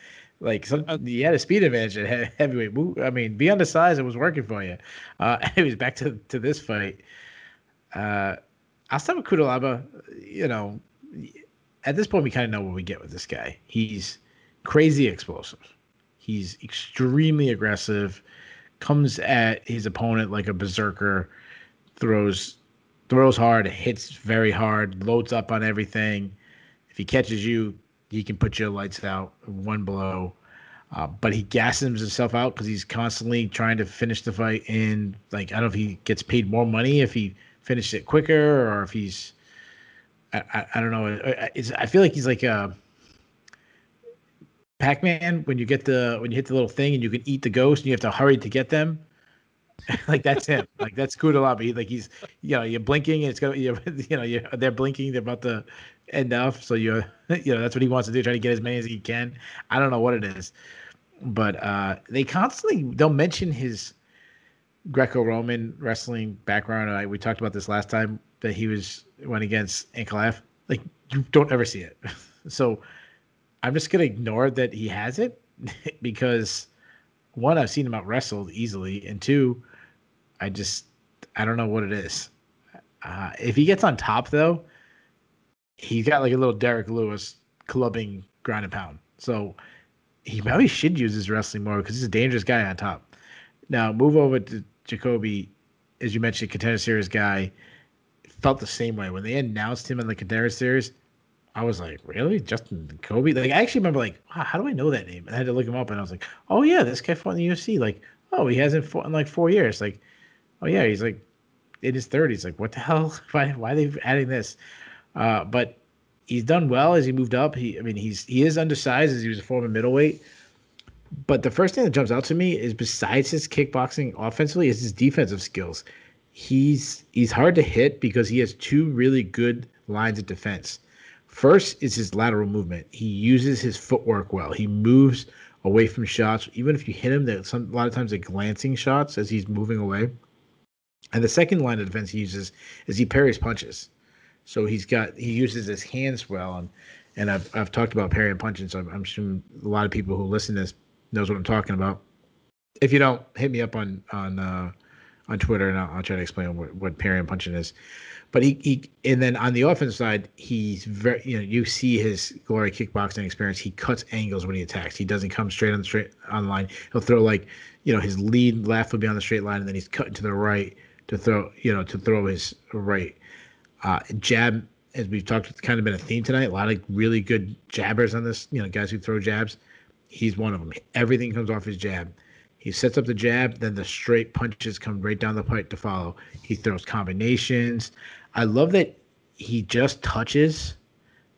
like some, uh, he had a speed advantage at heavyweight. I mean, beyond the size, it was working for you. Uh, anyways, back to to this fight. Uh, I'll start with Cutelaba. You know, at this point, we kind of know what we get with this guy. He's crazy explosive. He's extremely aggressive. Comes at his opponent like a berserker. Throws throws hard, hits very hard, loads up on everything. If he catches you, he can put your lights out one blow. Uh, but he gasses himself out because he's constantly trying to finish the fight. And like I don't know if he gets paid more money if he finishes it quicker or if he's I, I, I don't know. It's, I feel like he's like a Pac-Man when you get the when you hit the little thing and you can eat the ghost and you have to hurry to get them. like that's him. like that's Cutelaba. Like he's you know you're blinking and it's gonna you you know you they're blinking they're about to end off so you're you know that's what he wants to do try to get as many as he can. I don't know what it is, but uh they constantly they'll mention his Greco-Roman wrestling background. I, we talked about this last time that he was went against Ankalaev. Like you don't ever see it. so I'm just gonna ignore that he has it because one, I've seen him out wrestled easily, and two, I just I don't know what it is. Uh, if he gets on top though, he's got like a little Derrick Lewis clubbing ground and pound. So he probably should use his wrestling more because he's a dangerous guy on top. Now move over to Jacoby, as you mentioned, contender series guy, felt the same way when they announced him in the contender series. I was like, really, Dustin Jacoby? Like, I actually remember, like, wow, how do I know that name? And I had to look him up, and I was like, oh yeah, this guy fought in the UFC. Like, oh, he hasn't fought in like four years. Like, oh yeah, he's like in his thirties. Like, what the hell? Why, why are they adding this? Uh, but he's done well as he moved up. He, I mean, he's he is undersized as he was a former middleweight. But the first thing that jumps out to me is besides his kickboxing offensively is his defensive skills. He's he's hard to hit because he has two really good lines of defense. First is his lateral movement. He uses his footwork well. He moves away from shots. Even if you hit him, that some a lot of times they're glancing shots as he's moving away. And the second line of defense he uses is he parries punches. So he's got he uses his hands well, and and I've I've talked about parrying and punching, so I'm, I'm sure a lot of people who listen to this knows what I'm talking about. If you don't, hit me up on on uh, on Twitter, and I'll, I'll, try to explain what what parrying and punching is. But he, he and then on the offense side, he's very you know you see his glory kickboxing experience. He cuts angles when he attacks. He doesn't come straight on the straight on line. He'll throw like you know his lead left will be on the straight line, and then he's cutting to the right to throw you know to throw his right uh, jab. As we've talked, it's kind of been a theme tonight. A lot of really good jabbers on this. You know, guys who throw jabs. He's one of them. Everything comes off his jab. He sets up the jab, then the straight punches come right down the pipe to follow. He throws combinations. I love that he just touches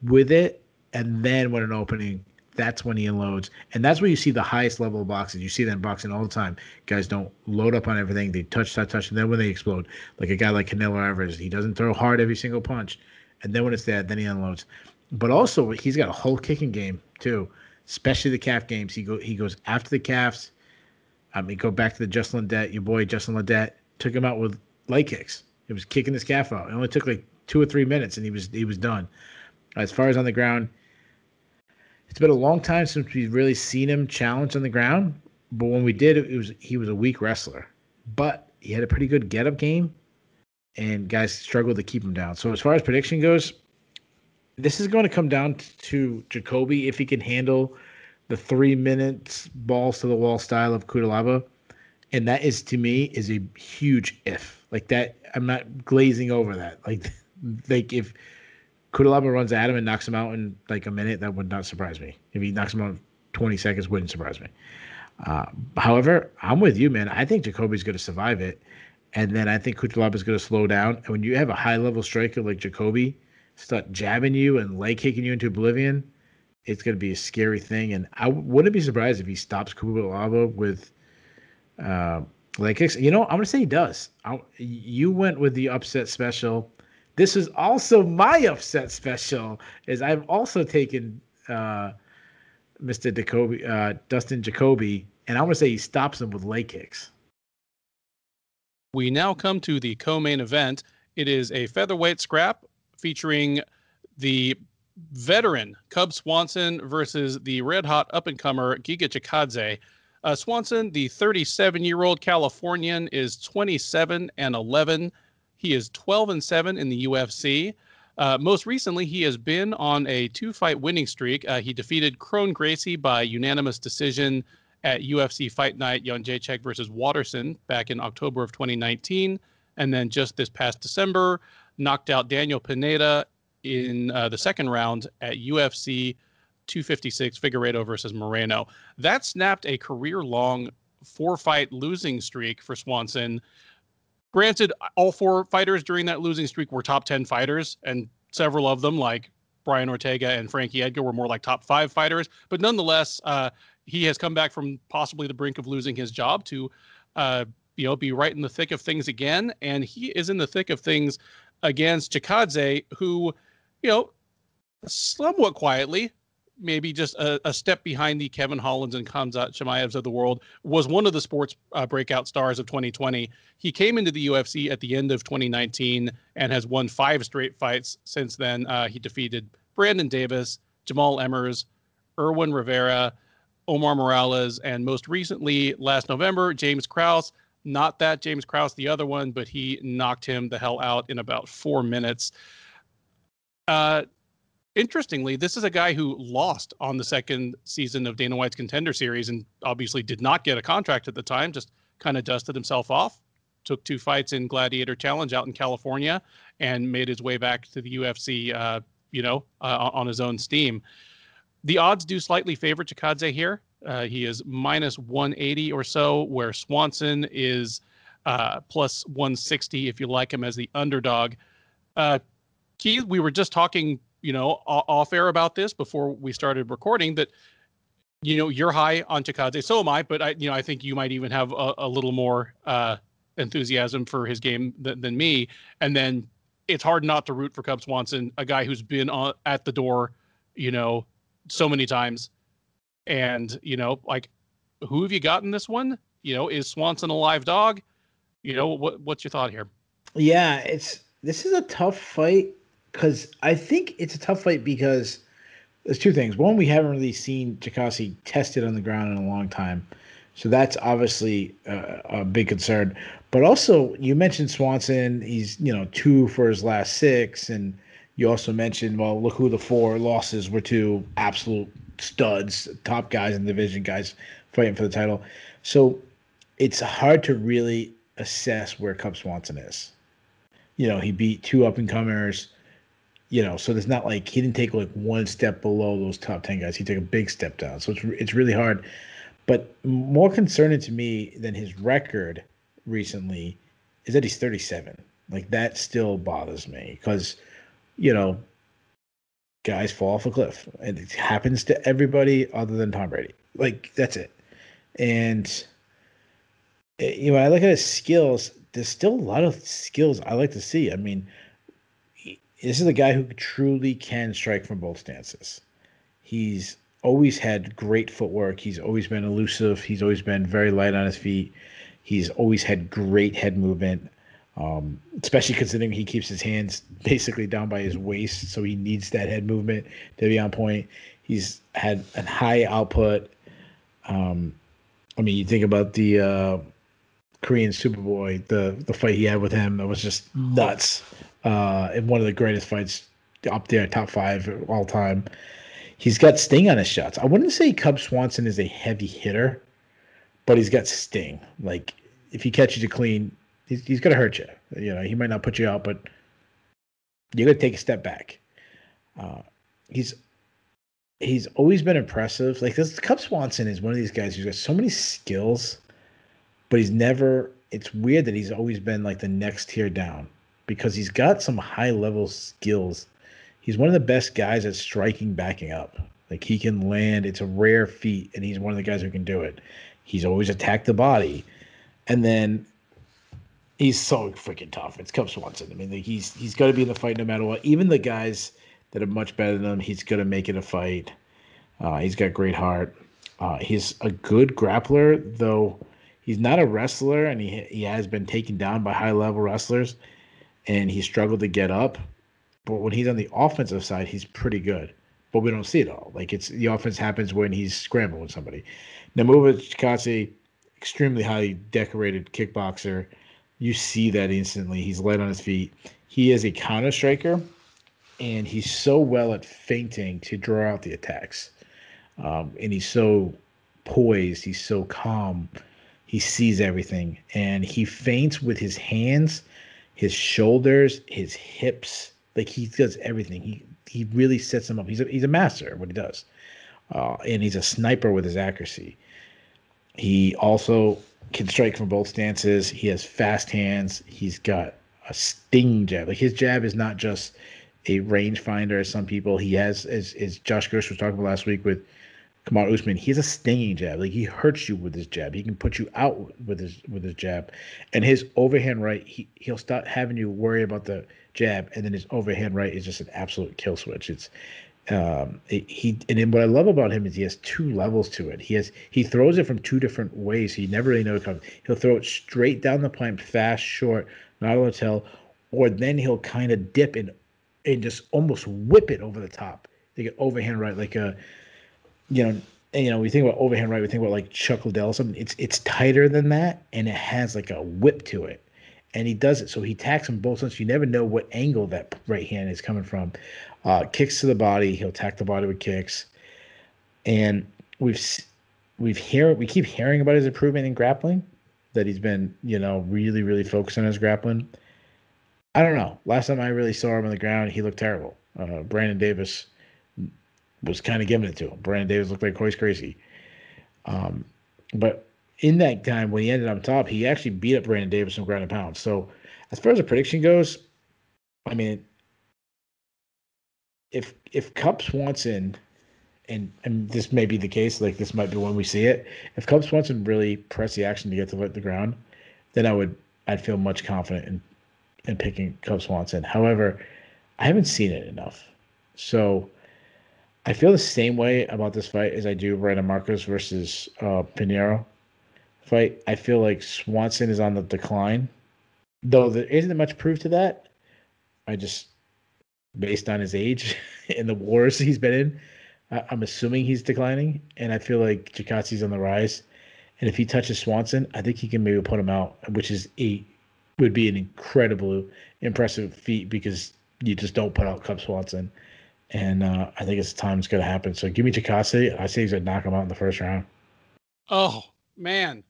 with it, and then when an opening, that's when he unloads. And that's where you see the highest level of boxes. You see that in boxing all the time. Guys don't load up on everything. They touch, touch, touch, and then when they explode, like a guy like Canelo Alvarez, he doesn't throw hard every single punch. And then when it's there, then he unloads. But also, he's got a whole kicking game, too, especially the calf games. He, go, he goes after the calves. Um, I mean, go back to the Justin Ledet, your boy Justin Ledet, took him out with leg kicks. He was kicking his calf out. It only took like two or three minutes, and he was he was done. As far as on the ground, it's been a long time since we've really seen him challenge on the ground. But when we did, it was he was a weak wrestler, but he had a pretty good get up game, and guys struggled to keep him down. So as far as prediction goes, this is going to come down to Jacoby if he can handle the three minutes balls to the wall style of Cutelaba, and that is to me is a huge if. Like that, I'm not glazing over that. Like, like if Cutelaba runs at him and knocks him out in like a minute, that would not surprise me. If he knocks him out in 20 seconds, wouldn't surprise me. Uh, however, I'm with you, man. I think Jacoby's going to survive it, and then I think Cutelaba is going to slow down. And when you have a high level striker like Jacoby start jabbing you and leg kicking you into oblivion, it's going to be a scary thing. And I wouldn't be surprised if he stops Cutelaba with uh, kicks. you know, I'm gonna say he does. I, you went with the upset special. This is also my upset special, is I've also taken uh, Mr. Jacoby, uh, Dustin Jacoby, and I'm gonna say he stops him with leg kicks. We now come to the co-main event. It is a featherweight scrap featuring the veteran Cub Swanson versus the red hot up and comer Giga Chikadze. Uh, Swanson, the 37 year old Californian, is 27 and 11. He is 12 and 7 in the UFC. Uh, most recently, he has been on a two fight winning streak. Uh, he defeated Kron Gracie by unanimous decision at UFC Fight Night Jędrzejczyk versus Waterson back in October of 2019. And then just this past December, knocked out Daniel Pineda in uh, the second round at UFC 256 Figueiredo versus Moreno. That snapped a career long four fight losing streak for Swanson. Granted, all four fighters during that losing streak were top 10 fighters, and several of them, like Brian Ortega and Frankie Edgar, were more like top five fighters. But nonetheless, uh, he has come back from possibly the brink of losing his job to, uh, you know, be right in the thick of things again. And he is in the thick of things against Chikadze, who, you know, somewhat quietly maybe just a, a, step behind the Kevin Hollands and Khamzat Chimaevs of the world, was one of the sports uh, breakout stars of 2020. He came into the UFC at the end of 2019 and has won five straight fights since then. Uh, he defeated Brandon Davis, Jamall Emmers, Irwin Rivera, Omar Morales, and most recently, last November, James Krause. Not that James Krause, the other one, but he knocked him the hell out in about four minutes. Uh, interestingly, this is a guy who lost on the second season of Dana White's Contender Series and obviously did not get a contract at the time, just kind of dusted himself off. took two fights in Gladiator Challenge out in California and made his way back to the UFC, uh, you know, uh, on his own steam. The odds do slightly favor Chikadze here. Uh, he is minus 180 or so, where Swanson is uh, plus 160 if you like him as the underdog. Uh, Keith, we were just talking, you know, off air about this before we started recording that, you know, you're high on Chikadze. So am I, but I, you know, I think you might even have a, a little more uh, enthusiasm for his game than, me. And then it's hard not to root for Cub Swanson, a guy who's been on, at the door, you know, so many times. And, you know, like, who have you got in this one? You know, is Swanson a live dog? You know, what what's your thought here? Yeah, it's this is a tough fight because I think it's a tough fight because there's two things. One, we haven't really seen Chikadze tested on the ground in a long time. So that's obviously uh, a big concern. But also, you mentioned Swanson. He's you know two for his last six, and you also mentioned well, look who the four losses were to absolute studs, top guys in the division, guys fighting for the title. So it's hard to really assess where Cub Swanson is. You know, he beat two up and comers. You know, so there's not like he didn't take like one step below those top ten guys. He took a big step down. So it's it's really hard. But more concerning to me than his record recently is that he's 37. Like that still bothers me because, you know, guys fall off a cliff. And it happens to everybody other than Tom Brady. Like that's it. And eh, you know, I look at his skills. There's still a lot of skills I like to see. I mean, this is a guy who truly can strike from both stances. He's always had great footwork. He's always been elusive. He's always been very light on his feet. He's always had great head movement, um, especially considering he keeps his hands basically down by his waist, so he needs that head movement to be on point. He's had a high output. Um, I mean, you think about the uh, Korean Superboy, the the fight he had with him, that was just nuts. Uh, and one of the greatest fights up there, top five all time. He's got sting on his shots. I wouldn't say Cub Swanson is a heavy hitter, but he's got sting. Like if he catches you clean, he's, he's gonna hurt you. You know, he might not put you out, but you're gonna take a step back. Uh, he's he's always been impressive. Like this, Cub Swanson is one of these guys who's got so many skills, but he's never. It's weird that he's always been like the next tier down because he's got some high level skills he's one of the best guys at striking backing up. Like he can land. It's a rare feat, and he's one of the guys who can do it. He's always attacked the body, and then he's so freaking tough. It's Cub Swanson. I mean, like he's he's got to be in the fight no matter what. Even the guys that are much better than him, he's going to make it a fight. Uh, he's got great heart. Uh, he's a good grappler, though he's not a wrestler, and he he has been taken down by high level wrestlers, and he struggled to get up. But when he's on the offensive side, he's pretty good. But we don't see it all. Like it's the offense happens when he's scrambling somebody. Namuva Chikadze, extremely highly decorated kickboxer. You see that instantly. He's light on his feet. He is a counter striker, and he's so well at feinting to draw out the attacks. Um, and he's so poised. He's so calm. He sees everything, and he feints with his hands, his shoulders, his hips like he does everything. He he really sets him up. He's a, he's a master at what he does, uh, and he's a sniper with his accuracy. He also can strike from both stances. He has fast hands. He's got a sting jab. Like his jab is not just a rangefinder as some people. He has, as, as Josh Gersh was talking about last week with Kamaru Usman, he has a stinging jab. Like he hurts you with his jab. He can put you out with his with his jab, and his overhand right, he he'll start having you worry about the jab, and then his overhand right is just an absolute kill switch. It's um it, he and then what I love about him is he has two levels to it. He has he throws it from two different ways. He never really knows comes. He'll throw it straight down the pipe, fast, short, not a tell, or then he'll kind of dip and and just almost whip it over the top. They get overhand right like a you know, you know, we think about overhand right, we think about like Chuck Liddell something. It's it's tighter than that, and it has like a whip to it. And he does it, so he tacks them both sides. You never know what angle that right hand is coming from. Uh, kicks to the body, he'll attack the body with kicks, and we've we've hear we keep hearing about his improvement in grappling, that he's been, you know, really, really focused on his grappling. I don't know. Last time I really saw him on the ground, he looked terrible. Uh, Brandon Davis was kind of giving it to him. Brandon Davis looked like Royce Gracie. Um, but in that time when he ended on top, he actually beat up Brandon Davis on ground and pound. So as far as the prediction goes, I mean, if if Cub Swanson and and this may be the case, like this might be when we see it. If Cub Swanson really press the action to get to the ground, then I would I'd feel much confident in in picking Cub Swanson. However, I haven't seen it enough, so I feel the same way about this fight as I do Randa Markos versus uh, Pinheiro fight. I feel like Swanson is on the decline, though there isn't much proof to that. I just, based on his age and the wars he's been in, I, am assuming he's declining, and I feel like Chikadze's on the rise. And if he touches Swanson, I think he can maybe put him out, which is a would be an incredible, impressive feat because you just don't put out Cub Swanson. And uh, I think it's time it's going to happen. So give me Chikadze. I say he's going to knock him out in the first round. Oh, man.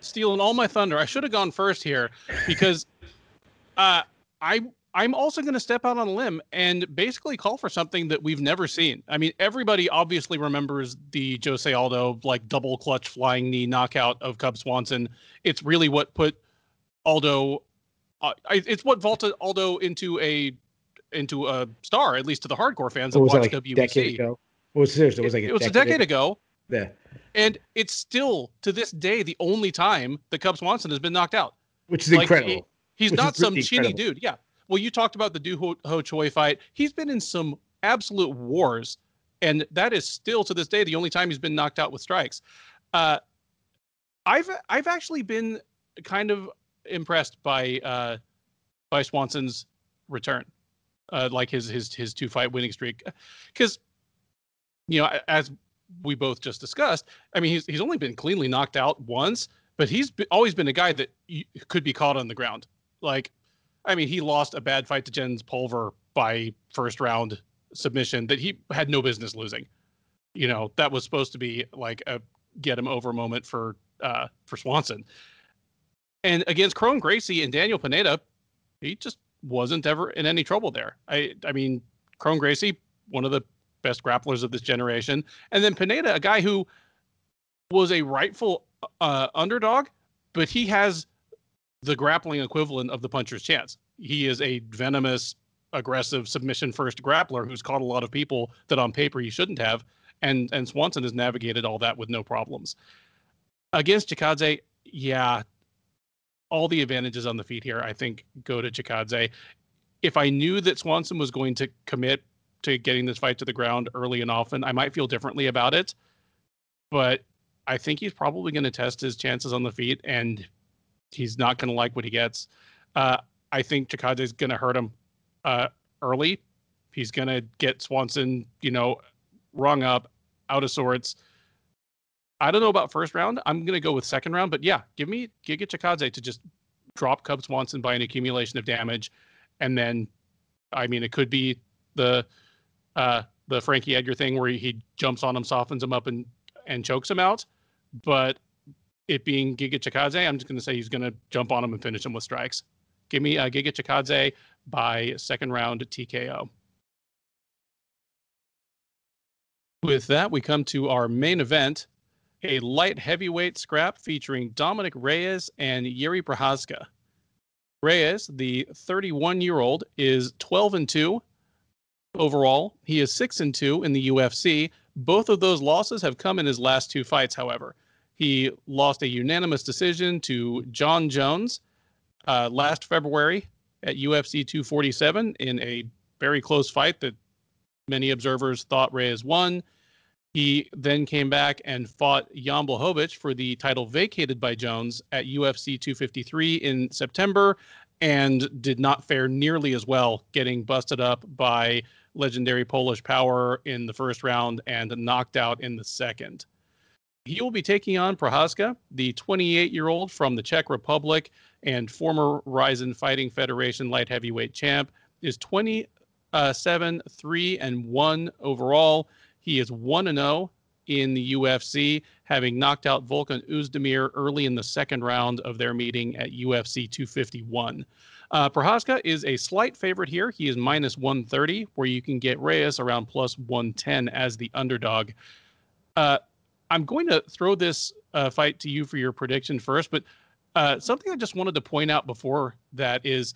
Stealing all my thunder. I should have gone first here because uh, I I'm also going to step out on a limb and basically call for something that we've never seen. I mean, everybody obviously remembers the Jose Aldo like double clutch flying knee knockout of Cub Swanson. It's really what put Aldo. Uh, it's what vaulted Aldo into a into a star, at least to the hardcore fans that watch like WEC. Decade ago? It was seriously, it was like it, it was a decade ago. Yeah. And it's still to this day the only time the Cub Swanson has been knocked out. Which is like, incredible. He, he's Which not some chinny dude. Yeah. Well, you talked about the Doo Ho, Ho Choi fight. He's been in some absolute wars, and that is still to this day the only time he's been knocked out with strikes. Uh, I've I've actually been kind of impressed by uh, by Swanson's return, uh, like his his his two fight winning streak, because you know as we both just discussed, I mean he's he's only been cleanly knocked out once, but he's always been a guy that could be caught on the ground. Like I mean, he lost a bad fight to Jens Pulver by first round submission that he had no business losing. You know, that was supposed to be like a get him over moment for uh for Swanson. And against Kron Gracie and Daniel Pineda, he just wasn't ever in any trouble there. I I mean, Kron Gracie, one of the best grapplers of this generation, and then Pineda, a guy who was a rightful uh, underdog, but he has the grappling equivalent of the puncher's chance. He is a venomous, aggressive submission first grappler who's caught a lot of people that on paper he shouldn't have. And and Swanson has navigated all that with no problems. Against Chikadze, yeah, all the advantages on the feet here, I think, go to Chikadze. If I knew that Swanson was going to commit to getting this fight to the ground early and often, I might feel differently about it. But I think he's probably going to test his chances on the feet, and he's not going to like what he gets. Uh, I think Chikadze is going to hurt him uh, early. He's going to get Swanson, you know, rung up, out of sorts. I don't know about first round. I'm going to go with second round, but yeah, give me Giga Chikadze to just drop Cub Swanson by an accumulation of damage, and then, I mean, it could be the uh, the Frankie Edgar thing where he, jumps on him, softens him up, and and chokes him out. But it being Giga Chikadze, I'm just going to say he's going to jump on him and finish him with strikes. Give me uh, Giga Chikadze by second round TKO. With that, we come to our main event, a light heavyweight scrap featuring Dominick Reyes and Jiri Prochazka. Reyes, the 31 year old, is 12 and 2 overall. He is 6 and 2 in the UFC. Both of those losses have come in his last two fights, however. He lost a unanimous decision to Jon Jones uh, last February at UFC 247 in a very close fight that many observers thought Reyes won. He then came back and fought Jan Blachowicz for the title vacated by Jones at UFC 253 in September and did not fare nearly as well, getting busted up by legendary Polish power in the first round and knocked out in the second. He will be taking on Prochazka, the 28 year old from the Czech Republic and former Rizin Fighting Federation light heavyweight champ, is 27 uh, 3 and 1 overall. He is 1 and 0 in the UFC, having knocked out Volkan Oezdemir early in the second round of their meeting at UFC 251. Uh, Prochazka is a slight favorite here. He is minus 130, where you can get Reyes around plus 110 as the underdog. Uh, I'm going to throw this uh, fight to you for your prediction first, but uh, something I just wanted to point out before that is,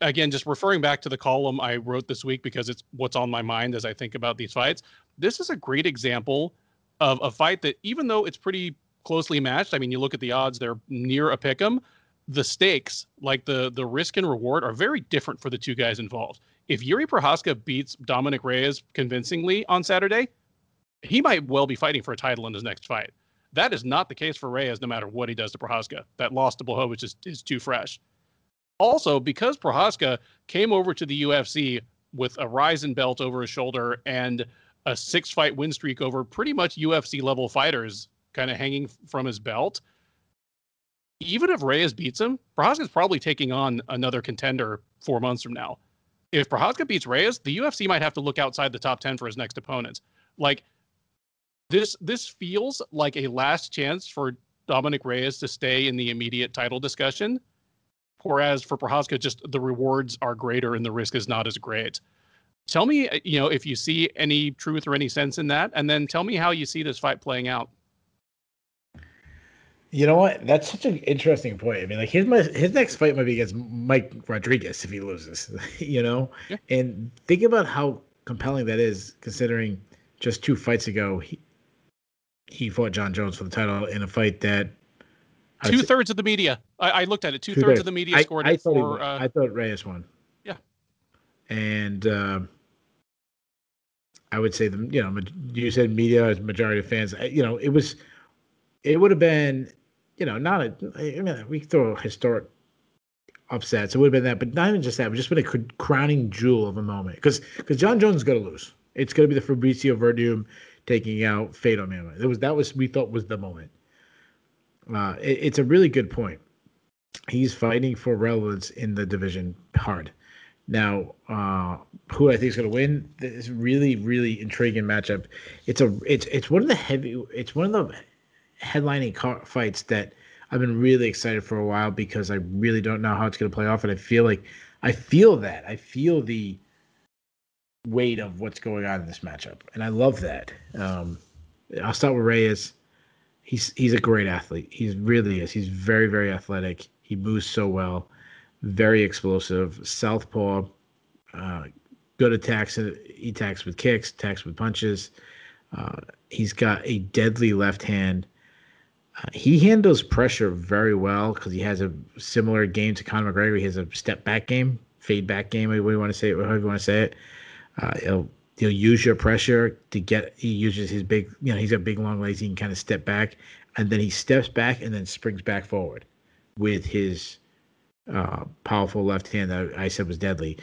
again, just referring back to the column I wrote this week because it's what's on my mind as I think about these fights. This is a great example of a fight that, even though it's pretty closely matched, I mean, you look at the odds; they're near a pick 'em the stakes, like the the risk and reward, are very different for the two guys involved. If Yuri Prochazka beats Dominick Reyes convincingly on Saturday, he might well be fighting for a title in his next fight. That is not the case for Reyes, no matter what he does to Prochazka. That loss to Blachowicz is, is too fresh. Also, because Prochazka came over to the UFC with a Rizin belt over his shoulder and a six fight win streak over pretty much UFC level fighters kind of hanging from his belt, even if Reyes beats him, is probably taking on another contender four months from now. If Prochazka beats Reyes, the UFC might have to look outside the top 10 for his next opponents. Like this this feels like a last chance for Dominick Reyes to stay in the immediate title discussion. Whereas for Prochazka, just the rewards are greater and the risk is not as great. Tell me, uh, you know, if you see any truth or any sense in that, and then tell me how you see this fight playing out. You know what? That's such an interesting point. I mean, like his his next fight might be against Mike Rodriguez if he loses. you know, yeah. and think about how compelling that is, considering just two fights ago he he fought Jon Jones for the title in a fight that two thirds of the media. I, I, looked at it. Two thirds of the media scored I, I thought for. Uh, I thought Reyes won. Yeah, and uh, I would say the you know you said media is majority of fans. You know, it was it would have been, you know, not a. I mean, we throw a historic upsets. It would have been that, but not even just that. It would just been a crowning jewel of a moment because because Jon Jones is going to lose. It's going to be the Fabricio Werdum taking out Fedor Man. It was that was we thought was the moment. Uh, it, it's a really good point. He's fighting for relevance in the division hard. Now, uh, who I think is going to win this really, really intriguing matchup. It's a, it's, it's one of the heavy, it's one of the headlining car- fights that I've been really excited for a while because I really don't know how it's going to play off, and I feel like I feel that I feel the weight of what's going on in this matchup, and I love that. Um, I'll start with Reyes. He's he's a great athlete. He really is. He's very very athletic. He moves so well, very explosive. Southpaw, uh, good attacks. He attacks with kicks, attacks with punches. Uh, he's got a deadly left hand he handles pressure very well because he has a similar game to Conor McGregor. He has a step back game, fade back game, whatever you want to say however you want to say it. Uh, he'll he'll use your pressure to get. He uses his big, you know, he's got big long legs. He can kind of step back, and then he steps back and then springs back forward with his uh, powerful left hand that I said was deadly.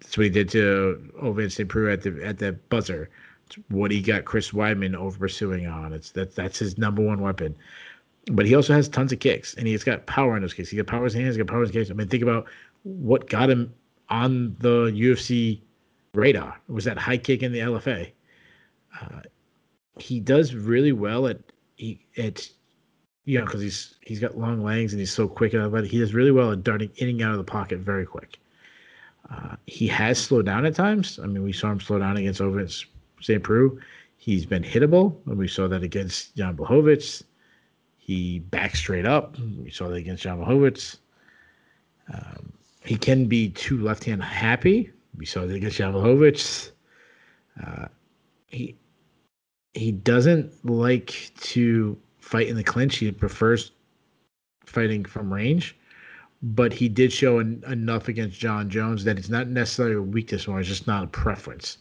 That's what he did to Ovince St. Preux at the at the buzzer It's what he got Chris Weidman over pursuing on. It's that that's his number one weapon. But he also has tons of kicks, and he's got power in those kicks. He got power in his hands, he got power in his kicks. I mean, think about what got him on the UFC radar. It was that high kick in the LFA. Uh, he does really well at he at you know because he's he's got long legs and he's so quick but he does really well at darting in and out of the pocket very quick. Uh, he has slowed down at times. I mean, we saw him slow down against Ovince St. Preux. He's been hittable, and we saw that against Jan Blachowicz. He back straight up. We saw that against Jan Blachowicz. Um, he can be too left hand happy. We saw that against Jan Uh, he he doesn't like to fight in the clinch. He prefers fighting from range, but he did show en- enough against Jon Jones that it's not necessarily a weakness or it's just not a preference.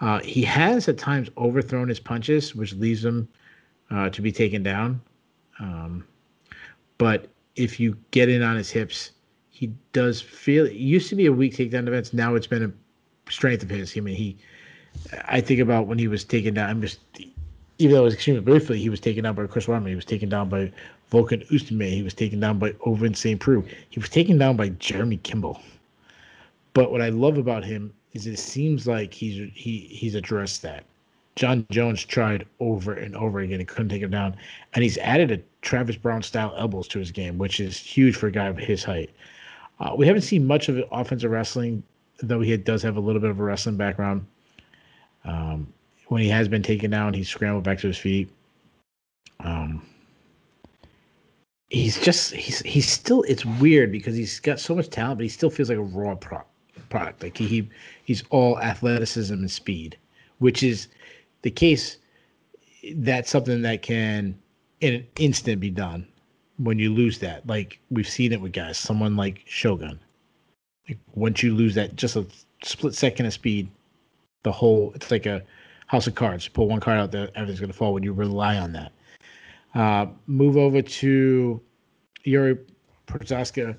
Uh, he has at times overthrown his punches, which leaves him uh, to be taken down. Um, but if you get in on his hips, he does feel. It used to be a weak takedown defense. Now it's been a strength of his. I mean, he. I think about when he was taken down. I'm just, even though it was extremely briefly, he was taken down by Chris Weidman. He was taken down by Volkan Oezdemir. He was taken down by Ovince St. Preux. He was taken down by Jeremy Kimball. But what I love about him is it seems like he's he he's addressed that, Jon Jones tried over and over again and couldn't take him down. And he's added a Travis Browne style elbows to his game, which is huge for a guy of his height. Uh, we haven't seen much of offensive wrestling, though he does have a little bit of a wrestling background. Um, when he has been taken down, he's scrambled back to his feet. Um, he's just he's he's still it's weird because he's got so much talent, but he still feels like a raw pro- product. Like he he's all athleticism and speed, which is the case. That's something that can in an instant be done when you lose that. Like we've seen it with guys, someone like Shogun. Like once you lose that, just a split second of speed, the whole it's like a house of cards. Pull one card out, there, everything's gonna fall when you rely on that. Uh, move over to Yuri Prochazka.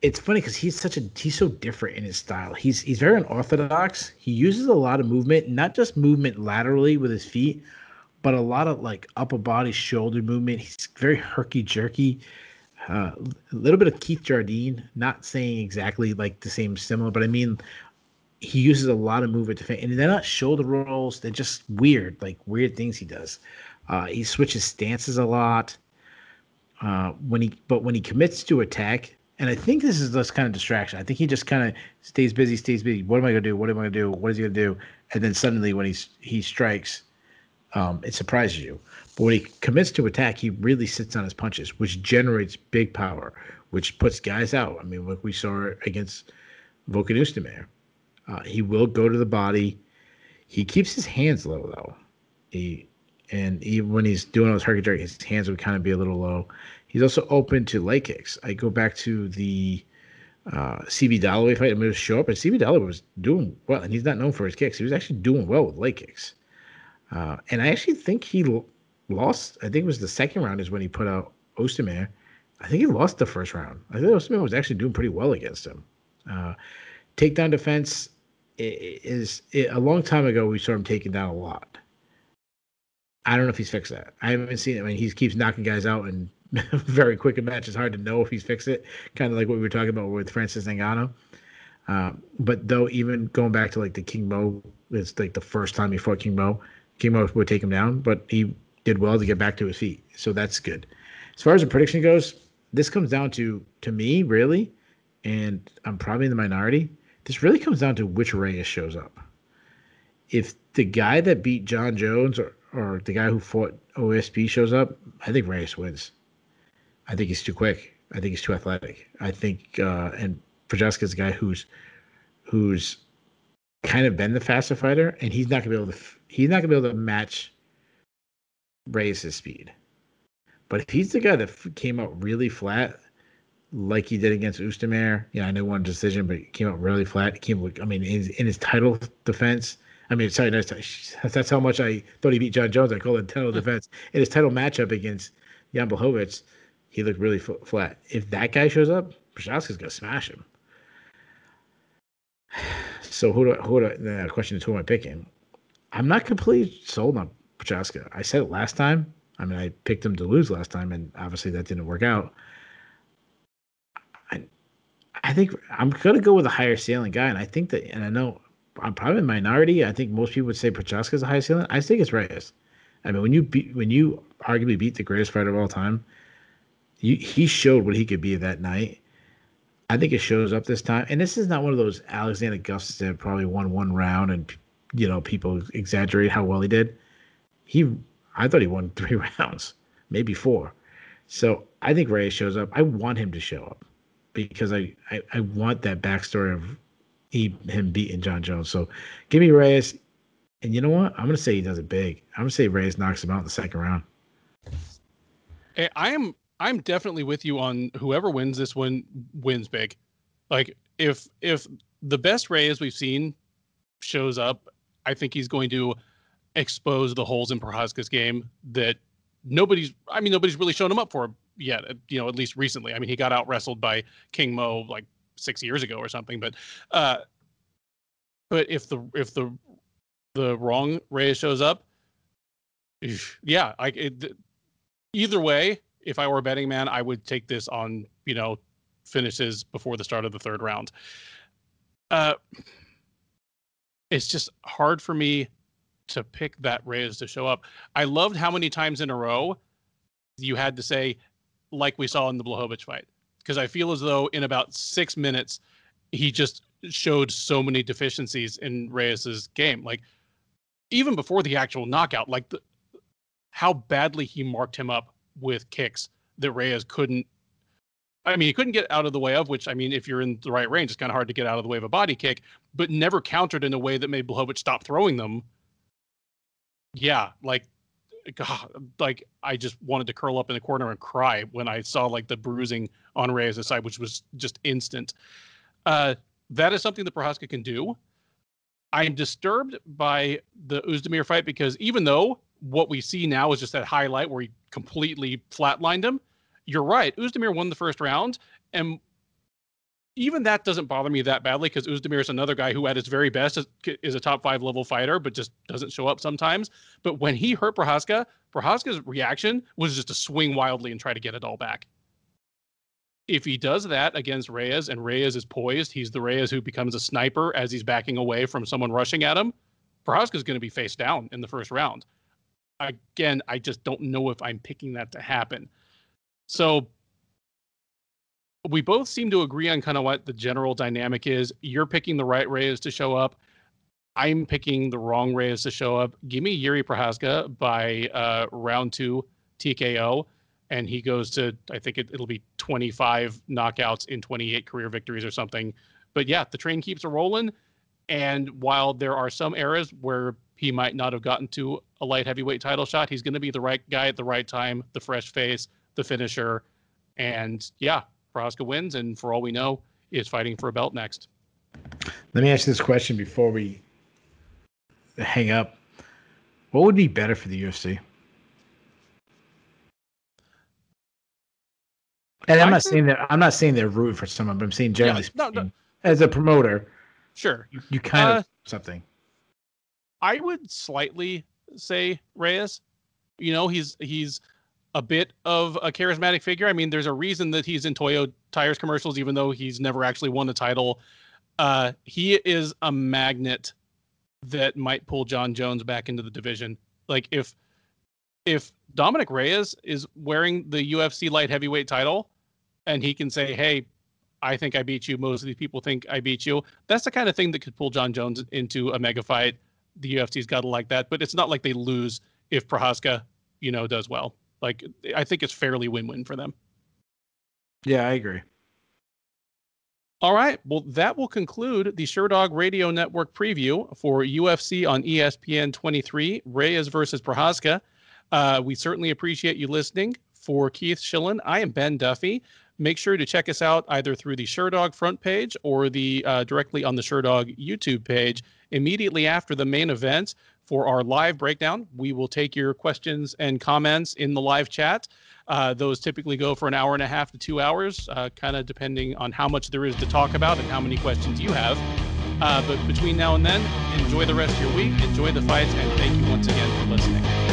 It's funny because he's such a he's so different in his style. He's he's very unorthodox. He uses a lot of movement, not just movement laterally with his feet, but a lot of like upper body shoulder movement. He's very herky jerky. Uh, a little bit of Keith Jardine, not saying exactly like the same similar, but I mean he uses a lot of movement to and they're not shoulder rolls. They're just weird, like weird things he does. Uh, he switches stances a lot. Uh, when he but when he commits to attack, and I think this is this kind of distraction. I think he just kind of stays busy, stays busy. What am I gonna do? What am I gonna do? What is he gonna do? And then suddenly when he's he strikes, um, it surprises you. But when he commits to attack, he really sits on his punches, which generates big power, which puts guys out. I mean, like we saw against Volkan. Uh, he will go to the body. He keeps his hands low though. He and even when he's doing all his herky jerky, his hands would kind of be a little low. He's also open to leg kicks. I go back to the uh, CB Dollaway fight. I'm show up, and CB Dollaway was doing well, and he's not known for his kicks. He was actually doing well with leg kicks. Uh, and I actually think he lost. I think it was the second round is when he put out Oezdemir. I think he lost the first round. I think Oezdemir was actually doing pretty well against him. Uh, takedown defense is, is a long time ago. We saw him taking down a lot. I don't know if he's fixed that. I haven't seen it. I mean, he keeps knocking guys out and very quick in match. It's hard to know if he's fixed it. Kind of like what we were talking about with Francis Ngannou. Um, but though, even going back to like the King Mo, it's like the first time he fought King Mo. King Mo would take him down, but he did well to get back to his feet. So that's good. As far as the prediction goes, this comes down to to me really, and I'm probably in the minority. This really comes down to which Reyes shows up. If the guy that beat Jon Jones or or the guy who fought OSP shows up, I think Reyes wins. I think he's too quick. I think he's too athletic. I think uh, and is a guy who's who's kind of been the faster fighter, and he's not gonna be able to he's not gonna be able to match Reyes' speed. But if he's the guy that came out really flat, like he did against Oezdemir, yeah, I know one decision, but he came out really flat. He came, I mean, in his, in his title defense, I mean, sorry, that's, that's how much I thought he beat Jon Jones. I call it title defense. In his title matchup against Jan Blachowicz, he looked really f- flat. If that guy shows up, Prochazka's gonna smash him. So who do I, who do I, the question is who am I picking? I'm not completely sold on Prochazka. I said it last time. I mean, I picked him to lose last time, and obviously that didn't work out. I, I think I'm gonna go with a higher ceiling guy, and I think that, and I know I'm probably a minority. I think most people would say Prochazka is the highest ceiling. I think it's Reyes. I mean, when you beat, when you arguably beat the greatest fighter of all time, you, he showed what he could be that night. I think it shows up this time, and this is not one of those Alexander Gustafsson that probably won one round, and you know people exaggerate how well he did. He, I thought he won three rounds, maybe four. So I think Reyes shows up. I want him to show up because I, I, I want that backstory of he him beating Jon Jones. So give me Reyes. And you know what? I'm gonna say he does it big. I'm gonna say Reyes knocks him out in the second round. Eh, I am I'm definitely with you on whoever wins this one wins big. Like if if the best Reyes we've seen shows up, I think he's going to expose the holes in Prochazka's game that nobody's I mean nobody's really shown him up for yet, you know, at least recently. I mean, he got out wrestled by King Mo like six years ago or something. But uh, but if the if the the wrong Reyes shows up, yeah, I it, either way, if I were a betting man, I would take this on you know finishes before the start of the third round. Uh, it's just hard for me to pick that Reyes to show up. I loved how many times in a row you had to say, like we saw in the Blachowicz fight, because I feel as though in about six minutes he just showed so many deficiencies in Reyes's game. Like even before the actual knockout, like the, how badly he marked him up with kicks that Reyes couldn't. I mean, he couldn't get out of the way of, which I mean, if you're in the right range, it's kind of hard to get out of the way of a body kick, but never countered in a way that made Blachowicz stop throwing them. Yeah, like, God, like I just wanted to curl up in the corner and cry when I saw like the bruising on Reyes' side, which was just instant. Uh, that is something that Prochazka can do. I'm disturbed by the Oezdemir fight because even though what we see now is just that highlight where he completely flatlined him, you're right. Oezdemir won the first round, and even that doesn't bother me that badly because Oezdemir is another guy who, at his very best, is, is, a top five level fighter, but just doesn't show up sometimes. But when he hurt Prochazka, Prochazka's reaction was just to swing wildly and try to get it all back if he does that against Reyes and Reyes is poised, he's the Reyes who becomes a sniper as he's backing away from someone rushing at him. Prochazka is going to be face down in the first round. Again, I just don't know if I'm picking that to happen. So we both seem to agree on kind of what the general dynamic is. You're picking the right Reyes to show up. I'm picking the wrong Reyes to show up. Give me Yuri Prochazka by uh, round two TKO and he goes to I think it, will be 25 knockouts in 28 career victories or something. But yeah, the train keeps a rolling. And while there are some eras where he might not have gotten to a light heavyweight title shot, he's going to be the right guy at the right time, the fresh face, the finisher, and yeah, Prochazka wins, and for all we know, is fighting for a belt next. Let me ask you this question before we hang up. What would be better for the UFC? And I'm not saying that I'm not saying they're rooting for someone, but I'm saying generally yeah, no, no. as a promoter, sure, you, you kind uh, of something. I would slightly say Reyes. You know, he's he's a bit of a charismatic figure. I mean, there's a reason that he's in Toyo tires commercials, even though he's never actually won a title. Uh, he is a magnet that might pull Jon Jones back into the division. Like if if Dominick Reyes is wearing the UFC light heavyweight title, and he can say, "Hey, I think I beat you. Most of these people think I beat you." That's the kind of thing that could pull Jon Jones into a mega fight. The UFC's got to like that, but it's not like they lose if Prochazka, you know, does well. Like I think it's fairly win-win for them. Yeah, I agree. All right. Well, that will conclude the Sherdog Radio Network preview for UFC on ESPN 23, Reyes versus Prochazka. Uh, we certainly appreciate you listening. For Keith Shillan, I am Ben Duffy make sure to check us out either through the Sherdog front page or the uh, directly on the Sherdog YouTube page immediately after the main event for our live breakdown. We will take your questions and comments in the live chat. Uh, those typically go for an hour and a half to two hours, uh, kind of depending on how much there is to talk about and how many questions you have. Uh, but between now and then, enjoy the rest of your week, enjoy the fights, and thank you once again for listening.